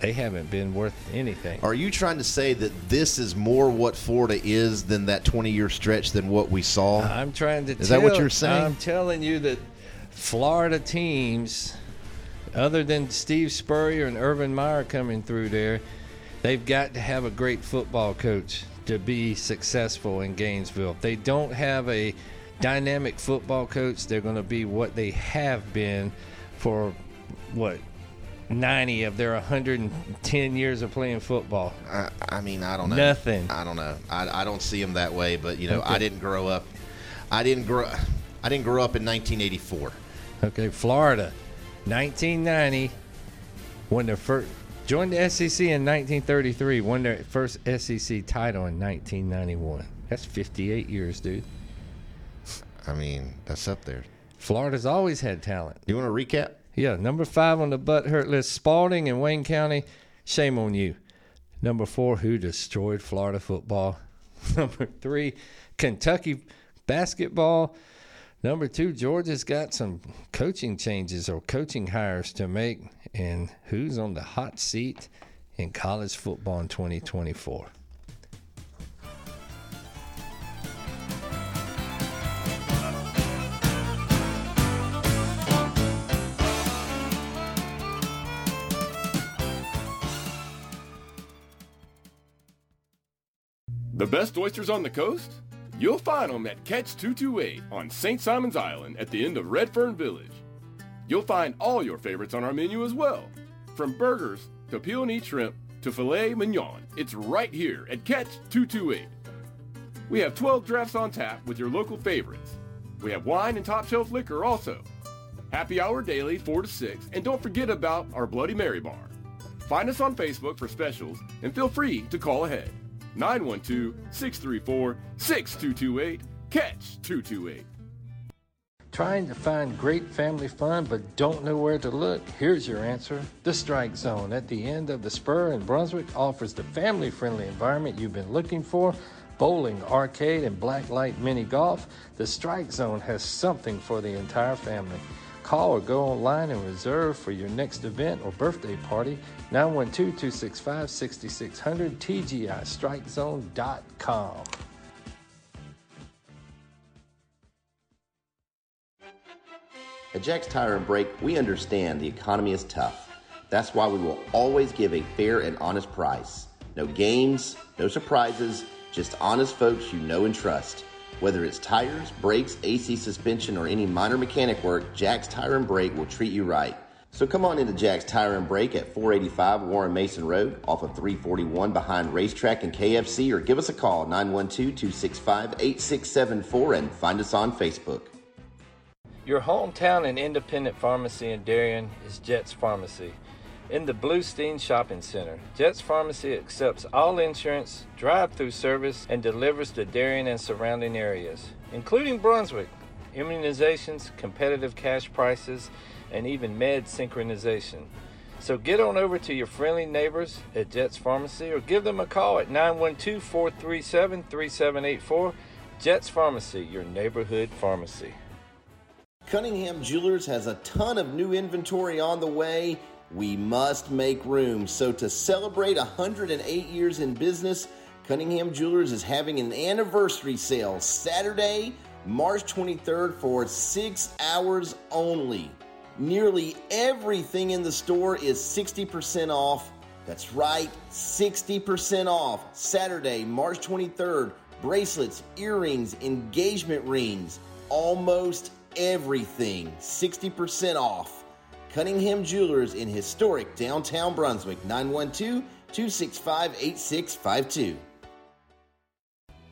G: they haven't been worth anything.
F: Are you trying to say that this is more what Florida is than that 20-year stretch than what we saw?
G: I'm trying to.
F: Is
G: tell,
F: that what you're saying?
G: I'm telling you that Florida teams, other than Steve Spurrier and Urban Meyer coming through there, they've got to have a great football coach to be successful in Gainesville. If they don't have a dynamic football coach, they're going to be what they have been for what 90 of their 110 years of playing football.
F: I, I mean, I don't know.
G: Nothing.
F: I don't know. I, I don't see them that way. But you know, I didn't grow up. I didn't grow. I didn't grow up in 1984.
G: Okay, Florida, 1990, won their first, joined the SEC in 1933, won their first SEC title in 1991. That's 58 years, dude.
F: I mean, that's up there.
G: Florida's always had talent.
F: You want to recap?
G: Yeah, number five on the butt hurt list, Spalding in Wayne County. Shame on you. Number four, who destroyed Florida football? Number three, Kentucky basketball. Number two, Georgia's got some coaching changes or coaching hires to make. And who's on the hot seat in college football in 2024?
J: The best oysters on the coast? You'll find them at Catch 228 on St. Simon's Island at the end of Redfern Village. You'll find all your favorites on our menu as well. From burgers to peel and eat shrimp to filet mignon, it's right here at Catch 228. We have 12 drafts on tap with your local favorites. We have wine and top shelf liquor also. Happy hour daily 4 to 6, and don't forget about our Bloody Mary bar. Find us on Facebook for specials and feel free to call ahead. 912 634 6228. Catch 228.
G: Trying to find great family fun but don't know where to look? Here's your answer. The Strike Zone at the end of the spur in Brunswick offers the family friendly environment you've been looking for. Bowling, arcade, and blacklight mini golf. The Strike Zone has something for the entire family. Call or go online and reserve for your next event or birthday party. 912 265 6600 TGIStrikeZone.com.
K: At Jack's Tire and Brake, we understand the economy is tough. That's why we will always give a fair and honest price. No games, no surprises, just honest folks you know and trust. Whether it's tires, brakes, AC suspension, or any minor mechanic work, Jack's Tire and Brake will treat you right. So come on into Jack's Tire and Brake at 485 Warren Mason Road off of 341 behind RaceTrac and KFC or give us a call 912-265-8674 and find us on Facebook.
G: Your hometown and independent pharmacy in Darien is Jets Pharmacy. In the Bluestein Shopping Center, Jets Pharmacy accepts all insurance, drive through service, and delivers to Darien and surrounding areas, including Brunswick. Immunizations, competitive cash prices, and even med synchronization. So get on over to your friendly neighbors at Jets Pharmacy or give them a call at 912 437 3784. Jets Pharmacy, your neighborhood pharmacy.
K: Cunningham Jewelers has a ton of new inventory on the way. We must make room. So, to celebrate 108 years in business, Cunningham Jewelers is having an anniversary sale Saturday, March 23rd for six hours only. Nearly everything in the store is 60% off. That's right, 60% off. Saturday, March 23rd, bracelets, earrings, engagement rings, almost everything 60% off. Cunningham Jewelers in historic downtown Brunswick, 912 265 8652.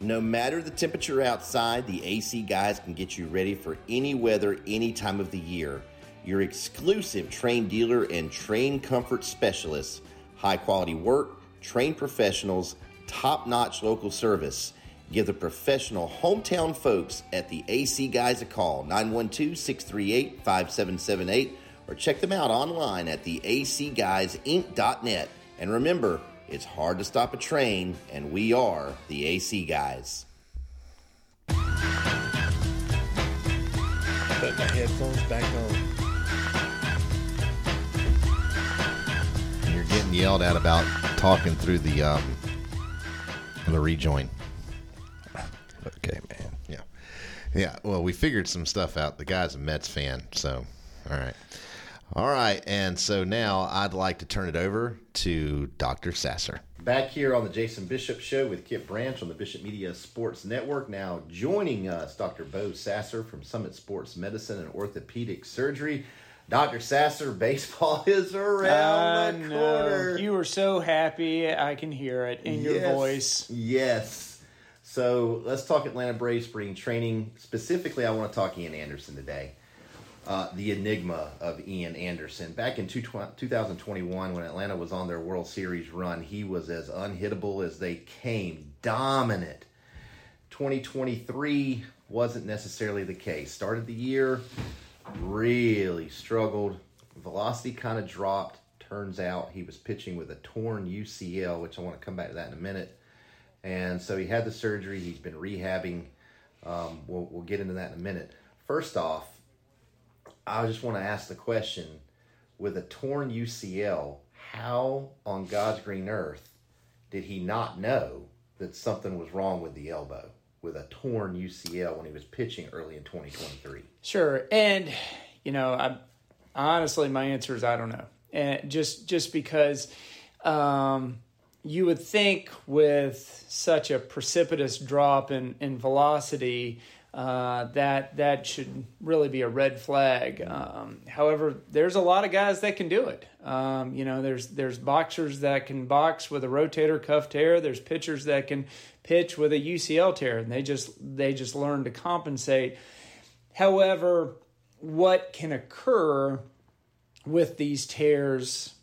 K: No matter the temperature outside, the AC guys can get you ready for any weather, any time of the year. Your exclusive Trane dealer and Trane comfort specialists. High quality work, trained professionals, top notch local service. Give the professional hometown folks at the AC Guys a call, 912 638 5778, or check them out online at the acguysinc.net. And remember, it's hard to stop a Trane, and we are the AC Guys.
G: Put my headphones back on.
F: Getting yelled at about talking through the um, the rejoin.
G: Okay, man.
F: Yeah, yeah. Well, we figured some stuff out. The guy's a Mets fan, so all right, all right. And so now I'd like to turn it over to Dr. Sasser. Back here on the Jason Bishop Show with Kipp Branch on the Bishop Media Sports Network. Now joining us, Dr. Bo Sasser from Summit Sports Medicine and Orthopedic Surgery. Dr. Sasser, baseball is around
M: I
F: the corner.
M: You were so happy. I can hear it in your voice.
F: Yes. So let's talk Atlanta Braves spring training. Specifically, I want to talk Ian Anderson today. Uh, the enigma of Ian Anderson. Back in two, 2021, when Atlanta was on their World Series run, he was as unhittable as they came, dominant. 2023 wasn't necessarily the case. Started the year, really struggled. Velocity kind of dropped. Turns out he was pitching with a torn UCL, which I want to come back to that in a minute. And so he had the surgery. He's been rehabbing. Um, we'll, we'll get into that in a minute. First off, I just want to ask the question with a torn UCL, how on God's green earth did he not know that something was wrong with the elbow with a torn UCL when he was pitching early in 2023?
M: Sure, and you know, I honestly, my answer is I don't know, and just just because um, you would think with such a precipitous drop in in velocity. Uh, that that should really be a red flag. Um, however, there's a lot of guys that can do it. Um, you know, there's there's boxers that can box with a rotator cuff tear. There's pitchers that can pitch with a UCL tear, and they just they just learn to compensate. However, what can occur with these tears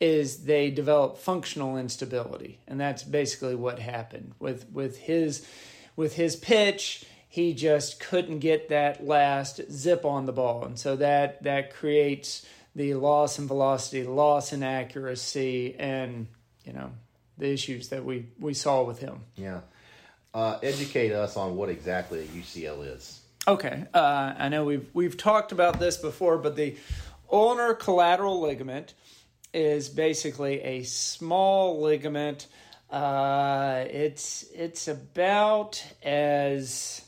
M: is they develop functional instability, and that's basically what happened with with his with his pitch. He just couldn't get that last zip on the ball, and so that that creates the loss in velocity, loss in accuracy, and you know the issues that we we saw with him.
F: Yeah. Uh, educate us on what exactly a UCL is.
M: Okay, uh, I know we've we've talked about this before, but the ulnar collateral ligament is basically a small ligament. Uh, it's it's about as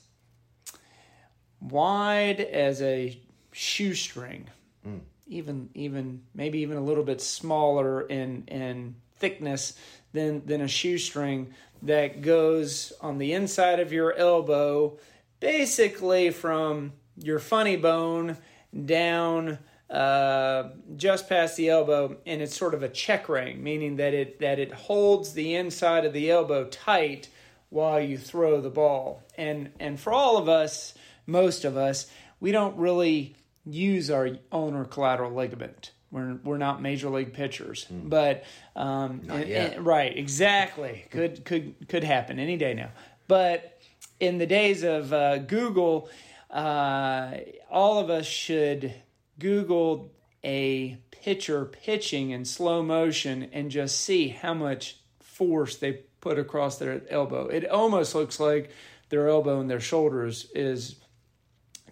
M: wide as a shoestring,
F: Mm.
M: even even maybe even a little bit smaller in in thickness than than a shoestring that goes on the inside of your elbow, basically from your funny bone down uh, just past the elbow, and it's sort of a check ring, meaning that it that it holds the inside of the elbow tight while you throw the ball. And and for all of us, most of us, we don't really use our ulnar collateral ligament. We're we're not major league pitchers, but um, and- and- right, exactly. Could could could happen any day now. But in the days of uh, Google, uh, all of us should Google a pitcher pitching in slow motion and just see how much force they put across their elbow. It almost looks like their elbow and their shoulders is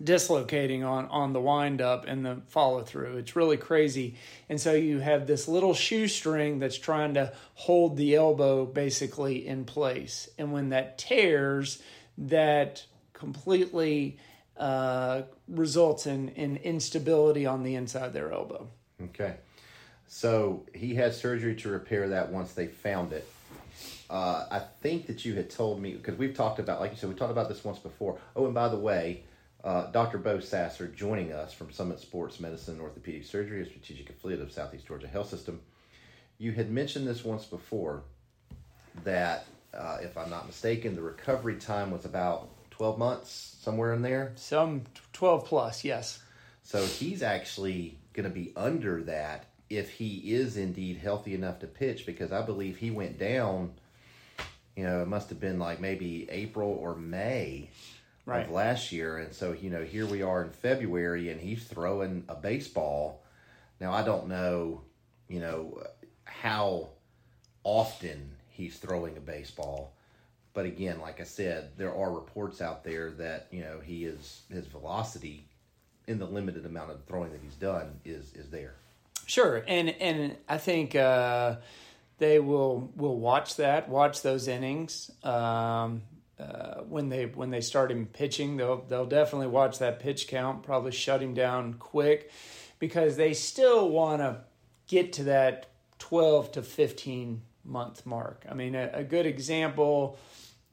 M: dislocating on on the wind up and the follow through. It's really crazy. And so you have this little shoestring that's trying to hold the elbow basically in place. And when that tears, that completely uh, results in, in instability on the inside of their elbow.
F: Okay. So he had surgery to repair that once they found it. Uh, I think that you had told me because we've talked about, like you said, we talked about this once before. Oh, and by the way, uh, Dr. Bo Sasser joining us from Summit Sports Medicine and Orthopedic Surgery, a strategic affiliate of Southeast Georgia Health System. You had mentioned this once before that, uh, if I'm not mistaken, the recovery time was about 12 months, somewhere in there.
M: Some 12 plus, yes.
F: So he's actually going to be under that if he is indeed healthy enough to pitch because I believe he went down, you know, it must have been like maybe April or May
M: Right.
F: of last year. And so, you know, here we are in February and he's throwing a baseball. Now, I don't know, you know, how often he's throwing a baseball. But again, like I said, there are reports out there that, you know, he is his velocity in the limited amount of throwing that he's done is is there.
M: Sure, and and I think uh, they will will watch that, watch those innings. Um, uh, when they when they start him pitching, they'll they'll definitely watch that pitch count. Probably shut him down quick, because they still want to get to that twelve to fifteen month mark. I mean, a, a good example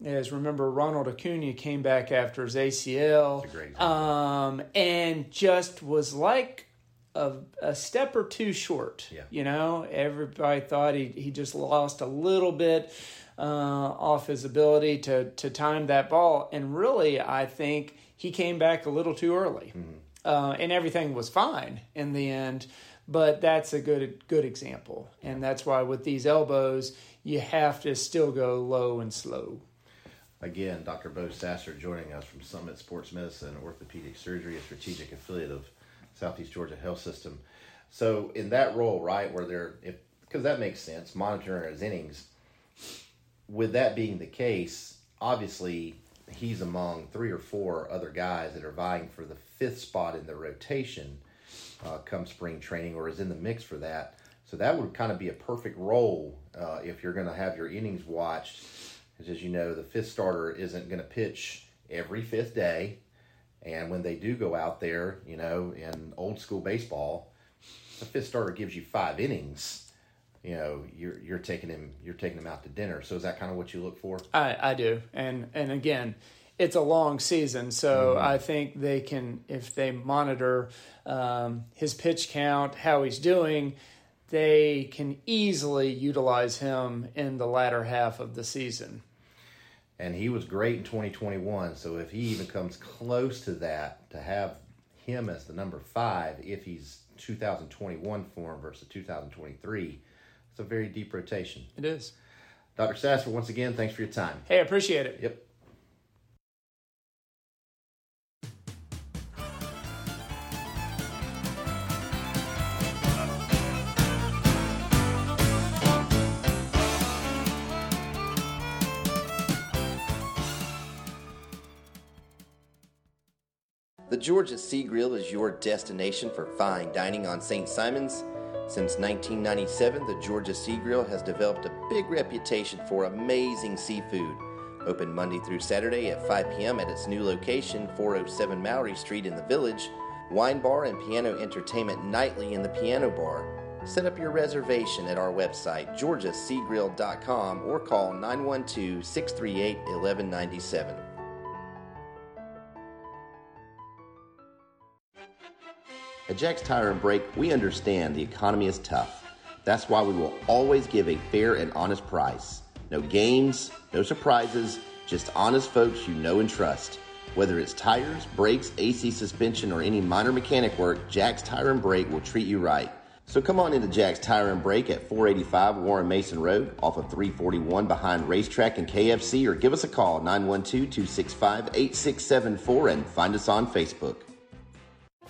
M: is remember Ronald Acuna came back after his ACL, um, and just was like a, a step or two short.
F: Yeah.
M: You know, everybody thought he, he just lost a little bit uh, off his ability to, to time that ball. And really, I think he came back a little too early. Uh, and everything was fine in the end. But that's a good good example. And that's why with these elbows, you have to still go low and slow.
F: Again, Dr. Bo Sasser joining us from Summit Sports Medicine Orthopedic Surgery, a strategic affiliate of Southeast Georgia Health System. So, in that role, right, where they're, if because that makes sense, monitoring his innings. With that being the case, obviously he's among three or four other guys that are vying for the fifth spot in the rotation uh, come spring training, or is in the mix for that. So that would kind of be a perfect role uh, if you're going to have your innings watched. Because as you know, the fifth starter isn't going to pitch every fifth day. And when they do go out there, you know, in old school baseball, the fifth starter gives you five innings. You know, you're you're taking him you're taking him out to dinner. So is that kind of what you look for?
M: I, I do, and and again, it's a long season, so
F: Mhm.
M: I think they can if they monitor um, his pitch count, how he's doing, they can easily utilize him in the latter half of the season.
F: And he was great in 2021. So if he even comes close to that, to have him as the number five, if he's 2021 form versus 2023, it's a very deep rotation.
M: It is.
F: Dr. Sasser, once again, thanks for your time.
M: Hey, I appreciate it.
F: Yep.
L: The Georgia Sea Grill is your destination for fine dining on St. Simons. Since 1997, the Georgia Sea Grill has developed a big reputation for amazing seafood. Open Monday through Saturday at 5 p.m. at its new location, 407 Mallory Street in the Village. Wine bar and piano entertainment nightly in the piano bar. Set up your reservation at our website, georgiaseagrill.com, or call 912 638 1197. At Jack's Tire and Brake, we understand the economy is tough. That's why we will always give a fair and honest price. No games, no surprises, just honest folks you know and trust. Whether it's tires, brakes, AC suspension, or any minor mechanic work, Jack's Tire and Brake will treat you right. So come on into Jack's Tire and Brake at 485 Warren Mason Road off of 341 behind RaceTrac and KFC or give us a call 912-265-8674 and find us on Facebook.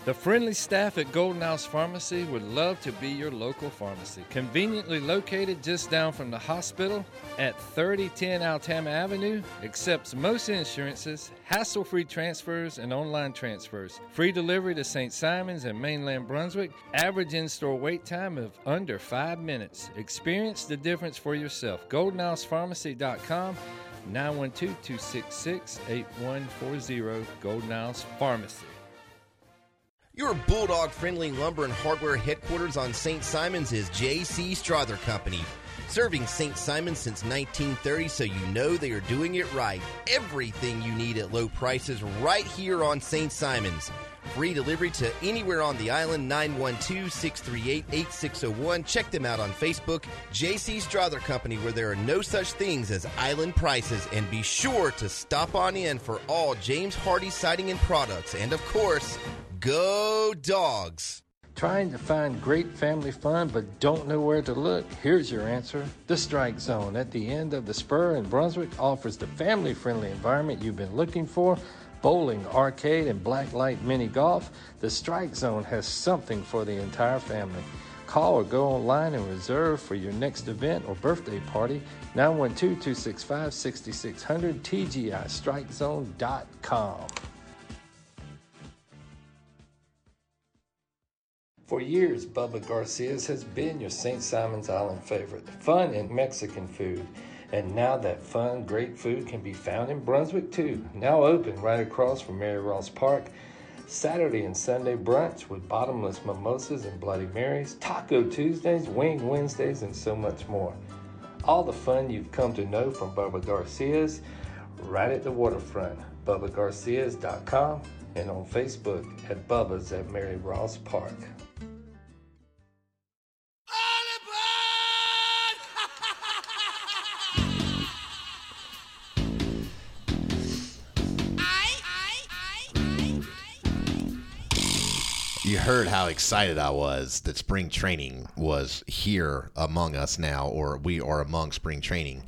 G: The friendly staff at Golden House Pharmacy would love to be your local pharmacy. Conveniently located just down from the hospital at 3010 Altama Avenue, accepts most insurances, hassle free transfers, and online transfers. Free delivery to St. Simons and mainland Brunswick. Average in store wait time of under five minutes. Experience the difference for yourself. GoldenHousePharmacy.com. 912 266 8140 Golden House Pharmacy.
L: Your Bulldog friendly lumber and hardware headquarters on St. Simons is J.C. Strother Company. Serving St. Simons since 1930, so you know they are doing it right. Everything you need at low prices right here on St. Simons. Free delivery to anywhere on the island, 912 638 8601. Check them out on Facebook, JC Strother Company, where there are no such things as island prices. And be sure to stop on in for all James Hardie siding and products. And of course, go dogs!
G: Trying to find great family fun but don't know where to look? Here's your answer. The Strike Zone at the end of the spur in Brunswick offers the family friendly environment you've been looking for bowling, arcade, and blacklight mini golf, the Strike Zone has something for the entire family. Call or go online and reserve for your next event or birthday party 912 265 6600 TGIStrikeZone.com. For years, Bubba Garcia's has been your St. Simon's Island favorite. Fun and Mexican food. And now that fun, great food can be found in Brunswick too. Now open right across from Mary Ross Park. Saturday and Sunday brunch with bottomless mimosas and Bloody Marys, Taco Tuesdays, Wing Wednesdays, and so much more. All the fun you've come to know from Bubba Garcia's right at the waterfront. BubbaGarcias.com and on Facebook at Bubba's at Mary Ross Park.
F: Heard how excited I was that spring training was here among us now, or we are among spring training,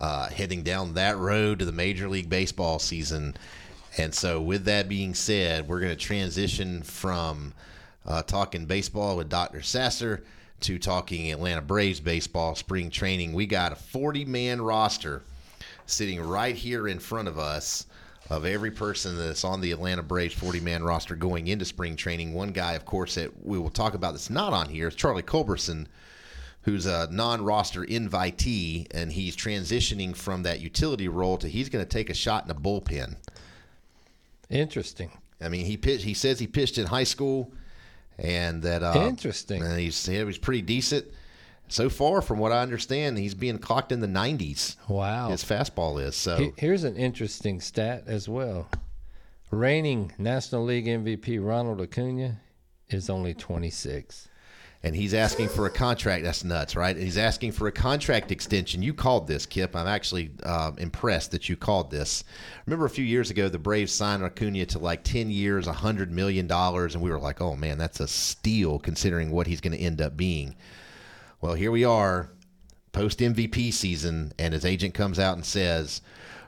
F: uh, heading down that road to the Major League Baseball season. And so, with that being said, we're going to transition from uh, talking baseball with Dr. Sasser to talking Atlanta Braves baseball spring training. We got a 40 man roster sitting right here in front of us of every person that's on the Atlanta Braves 40 man roster going into spring training. One guy, of course, that we will talk about that's not on here is Charlie Culberson, who's a non roster invitee, and he's transitioning from that utility role to he's going to take a shot in the bullpen.
G: Interesting.
F: I mean, he pitched, he says he pitched in high school, and that uh,
G: interesting.
F: And he said he was pretty decent. So far, from what I understand, he's being clocked in the 90s.
G: Wow.
F: His fastball is. So
G: here's an interesting stat as well. Reigning National League MVP Ronald Acuna is only 26.
F: And he's asking for a contract. That's nuts, right? He's asking for a contract extension. You called this, Kipp. I'm actually uh, impressed that you called this. Remember a few years ago, the Braves signed Acuna to like 10 years, $100 million, and we were like, oh, man, that's a steal considering what he's going to end up being. Well, here we are, post MVP season, and his agent comes out and says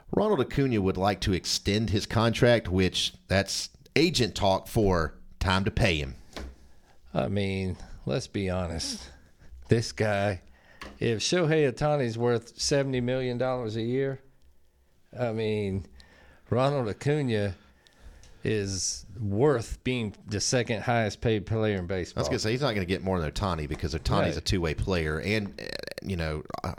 F: Ronald Acuna would like to extend his contract, which that's agent talk for time to pay him.
G: I mean, let's be honest. This guy, if Shohei Ohtani's worth seventy million dollars a year, I mean, Ronald Acuna is worth being the second highest paid player in baseball.
F: I was going to say he's not going to get more than Ohtani because Ohtani's
G: Right.
F: a two way player, and uh, you know. Uh,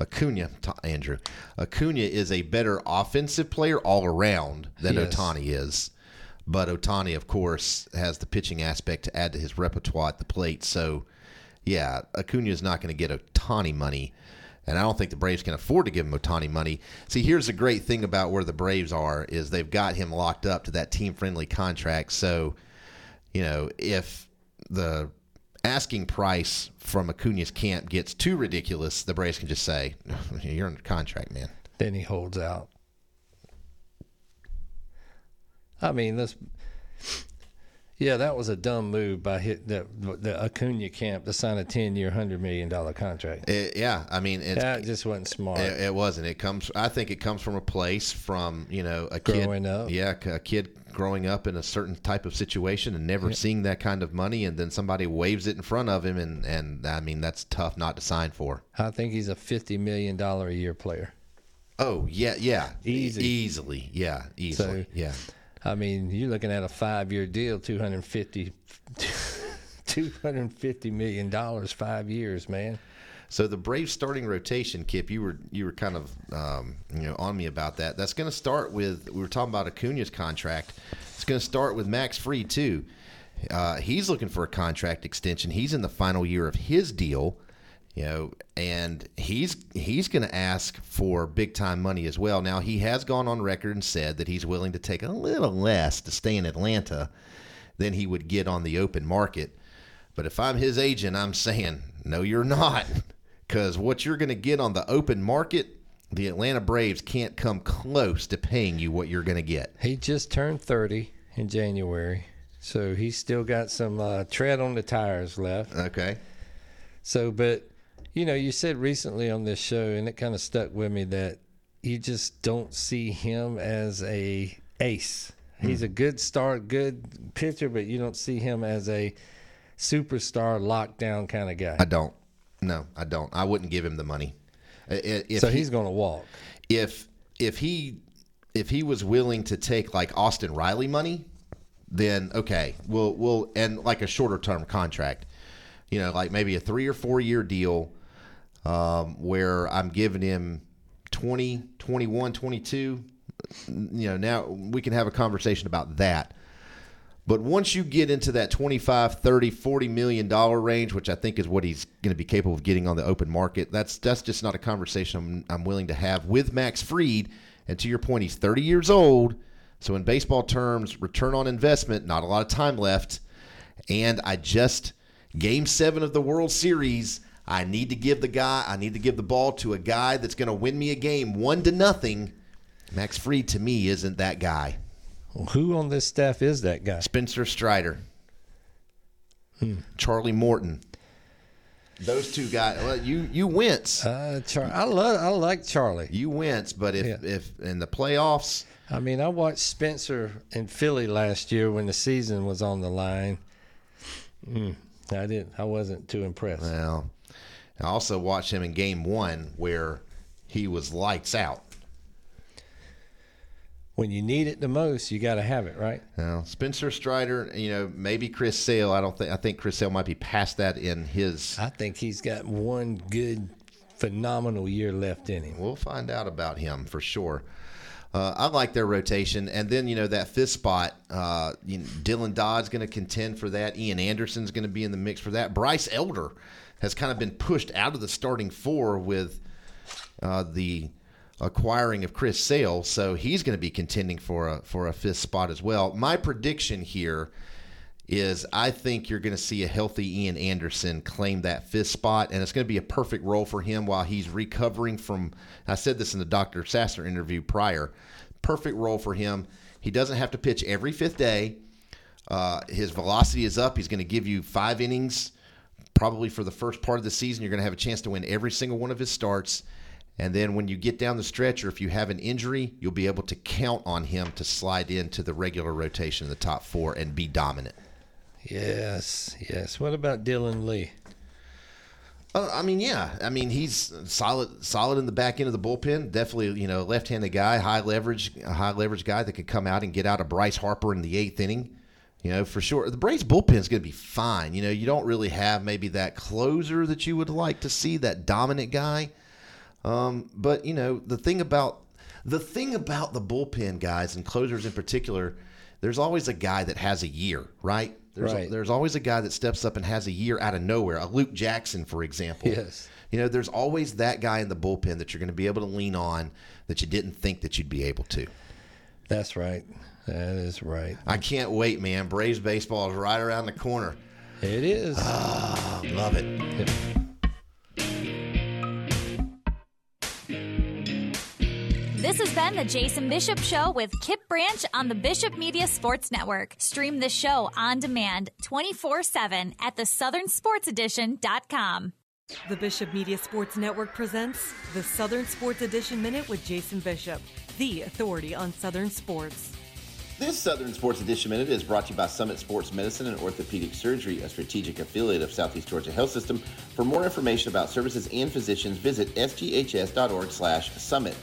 F: Acuna, Andrew, Acuna is a better offensive player all around than
G: Yes.
F: Ohtani is. But Ohtani, of course, has the pitching aspect to add to his repertoire at the plate. So, yeah, Acuna is not going to get Ohtani money. And I don't think the Braves can afford to give him Ohtani money. See, here's the great thing about where the Braves are is they've got him locked up to that team-friendly contract. So, you know, if the asking price from Acuna's camp gets too ridiculous, the Braves can just say, "You're under contract, man."
G: Then he holds out. I mean, this. Yeah, that was a dumb move by hit the the Acuna camp to sign a ten year, hundred million dollar contract.
F: It, yeah, I mean, it's,
G: that just wasn't smart.
F: It, it wasn't. It comes. I think it comes from a place from you know a
G: Growing
F: kid,
G: up.
F: Yeah, a kid growing up in a certain type of situation and never
G: Yeah.
F: seeing that kind of money, and then somebody waves it in front of him, and and I mean that's tough not to sign for.
G: I think he's a fifty million dollar a year player.
F: Oh yeah, yeah,
G: Easy.
F: easily, yeah, easily,
G: So,
F: yeah.
G: I mean, you're looking at a five year deal, 250 $250 million, five years, man.
F: So the Braves starting rotation, Kip, you were you were kind of um, you know on me about that. That's going to start with we were talking about Acuna's contract. It's going to start with Max Free too. Uh, he's looking for a contract extension. He's in the final year of his deal, you know, and he's he's going to ask for big time money as well. Now he has gone on record and said that he's willing to take a little less to stay in Atlanta than he would get on the open market. But if I'm his agent, I'm saying no, you're not, because what you're going to get on the open market. The Atlanta Braves can't come close to paying you what you're going to get.
G: He just turned 30 in January. So he's still got some uh, tread on the tires left.
F: Okay.
G: So, but you know, you said recently on this show, and it kind of stuck with me that you just don't see him as a ace. He's
F: Hmm.
G: a good start, good pitcher, but you don't see him as a superstar lockdown kind of guy.
F: I don't. No, I don't. I wouldn't give him the money. If
G: so
F: he-
G: he's going to walk.
F: if if he if he was willing to take like Austin Riley money, then okay, we'll we'll and like a shorter term contract, you know, like maybe a three or four year deal, um, where I'm giving him 20, 21, 22. You know, now we can have a conversation about that. But once you get into that 25, 30, 40 million dollar range, which I think is what he's going to be capable of getting on the open market, that's that's just not a conversation I'm, I'm willing to have with Max Fried. And to your point, he's 30 years old. So in baseball terms, return on investment, not a lot of time left. And I just game 7 of the World Series, I need to give the guy, I need to give the ball to a guy that's going to win me a game 1 to nothing. Max Fried to me isn't that guy.
G: Well, who on this staff is that guy?
F: Spencer Strider, Charlie Morton. Those two guys. Well, you you wince.
G: Uh, Char- I love. I like Charlie.
F: You wince, but if
G: Yeah.
F: if in the playoffs,
G: I mean, I watched Spencer in Philly last year when the season was on the line. Mm, I didn't. I wasn't too impressed.
F: well, I also watched him in Game One where he was lights out.
G: When you need it the most, you got to have it, right?
F: Now, Spencer Strider, you know, maybe Chris Sale. I don't think. I think Chris Sale might be past that in his.
G: I think he's got one good, phenomenal year left in him.
F: We'll find out about him for sure. Uh, I like their rotation, and then you know that fifth spot. Uh, you know, Dylan Dodd's going to contend for that. Ian Anderson's going to be in the mix for that. Bryce Elder has kind of been pushed out of the starting four with uh, the acquiring of Chris Sale, so he's going to be contending for a for a fifth spot as well. My prediction here is I think you're going to see a healthy Ian Anderson claim that fifth spot, and it's going to be a perfect role for him while he's recovering from. I said this in the Dr. Sasser interview prior. Perfect role for him. He doesn't have to pitch every fifth day. Uh, his velocity is up. He's going to give you five innings, probably for the first part of the season. You're going to have a chance to win every single one of his starts. And then when you get down the stretch, or if you have an injury, you'll be able to count on him to slide into the regular rotation in the top four and be dominant.
G: Yes, yes. What about Dylan Lee?
F: Uh, I mean, yeah. I mean, he's solid, solid in the back end of the bullpen. Definitely, you know, left-handed guy, high leverage, a high leverage guy that could come out and get out of Bryce Harper in the eighth inning. You know, for sure. The Braves bullpen is going to be fine. You know, you don't really have maybe that closer that you would like to see, that dominant guy. Um, but you know, the thing about the thing about the bullpen guys and closers in particular, there's always a guy that has a year, right? There's
G: Right.
F: there's always a guy that steps up and has a year out of nowhere. A Luke Jackson, for example.
G: Yes.
F: You know, there's always that guy in the bullpen that you're going to be able to lean on that you didn't think that you'd be able to.
G: That's right. That is right.
F: I can't wait, man. Braves baseball is right around the corner.
G: It is.
F: Ah, love it.
N: This has been the Jason Bishop Show with Kipp Branch on the Bishop Media Sports Network. Stream the show on demand 24 7 at thesouthernsportsedition.com.
A: The Bishop Media Sports Network presents the Southern Sports Edition Minute with Jason Bishop, the authority on Southern sports.
K: This Southern Sports Edition Minute is brought to you by Summit Sports Medicine and Orthopedic Surgery, a strategic affiliate of Southeast Georgia Health System. For more information about services and physicians, visit sghs.org slash summit.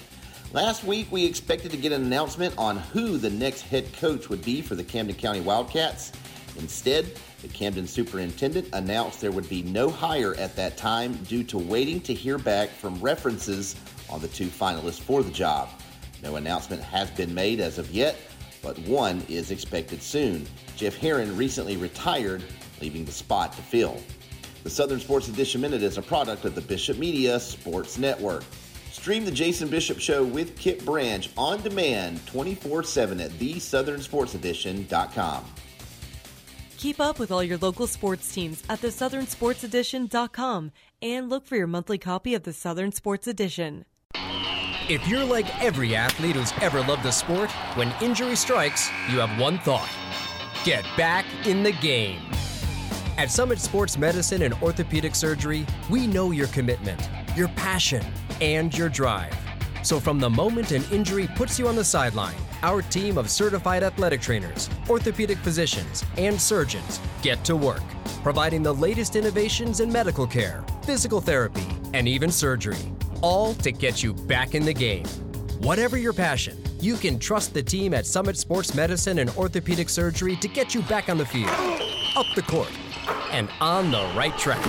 K: Last week, we expected to get an announcement on who the next head coach would be for the Camden County Wildcats.
F: Instead, the Camden superintendent announced there would be no hire at that time due to waiting to hear back from references on the two finalists for the job. No announcement has been made as of yet, but one is expected soon. Jeff Herron recently retired, leaving the spot to fill. The Southern Sports Edition Minute is a product of the Bishop Media Sports Network. Stream the Jason Bishop Show with Kipp Branch on demand 24 7 at thesouthernsportsedition.com.
A: Keep up with all your local sports teams at thesouthernsportsedition.com and look for your monthly copy of the Southern Sports Edition.
I: If you're like every athlete who's ever loved a sport, when injury strikes, you have one thought get back in the game. At Summit Sports Medicine and Orthopedic Surgery, we know your commitment, your passion, and your drive. So from the moment an injury puts you on the sideline, our team of certified athletic trainers, orthopedic physicians, and surgeons get to work, providing the latest innovations in medical care, physical therapy, and even surgery, all to get you back in the game. Whatever your passion, you can trust the team at Summit Sports Medicine and Orthopedic Surgery to get you back on the field, up the court, and on the right track.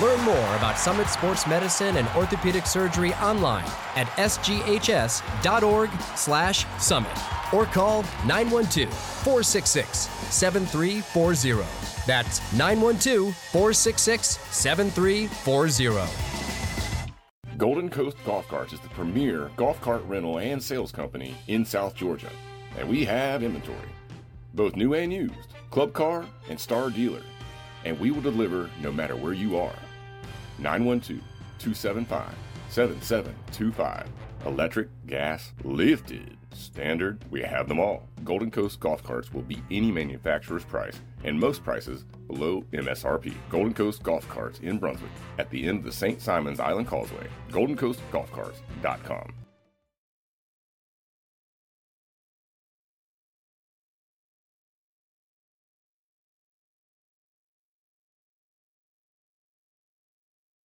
I: Learn more about Summit Sports Medicine and Orthopedic Surgery online at sghs.org/summit or call 912-466-7340. That's 912-466-7340.
J: Golden Coast Golf Carts is the premier golf cart rental and sales company in South Georgia, and we have inventory, both new and used, club car and star dealer, and we will deliver no matter where you are. 912 275 7725. Electric, gas, lifted, standard, we have them all. Golden Coast Golf Carts will beat any manufacturer's price and most prices below MSRP. Golden Coast Golf Carts in Brunswick at the end of the St. Simons Island Causeway. GoldenCoastGolfCarts.com.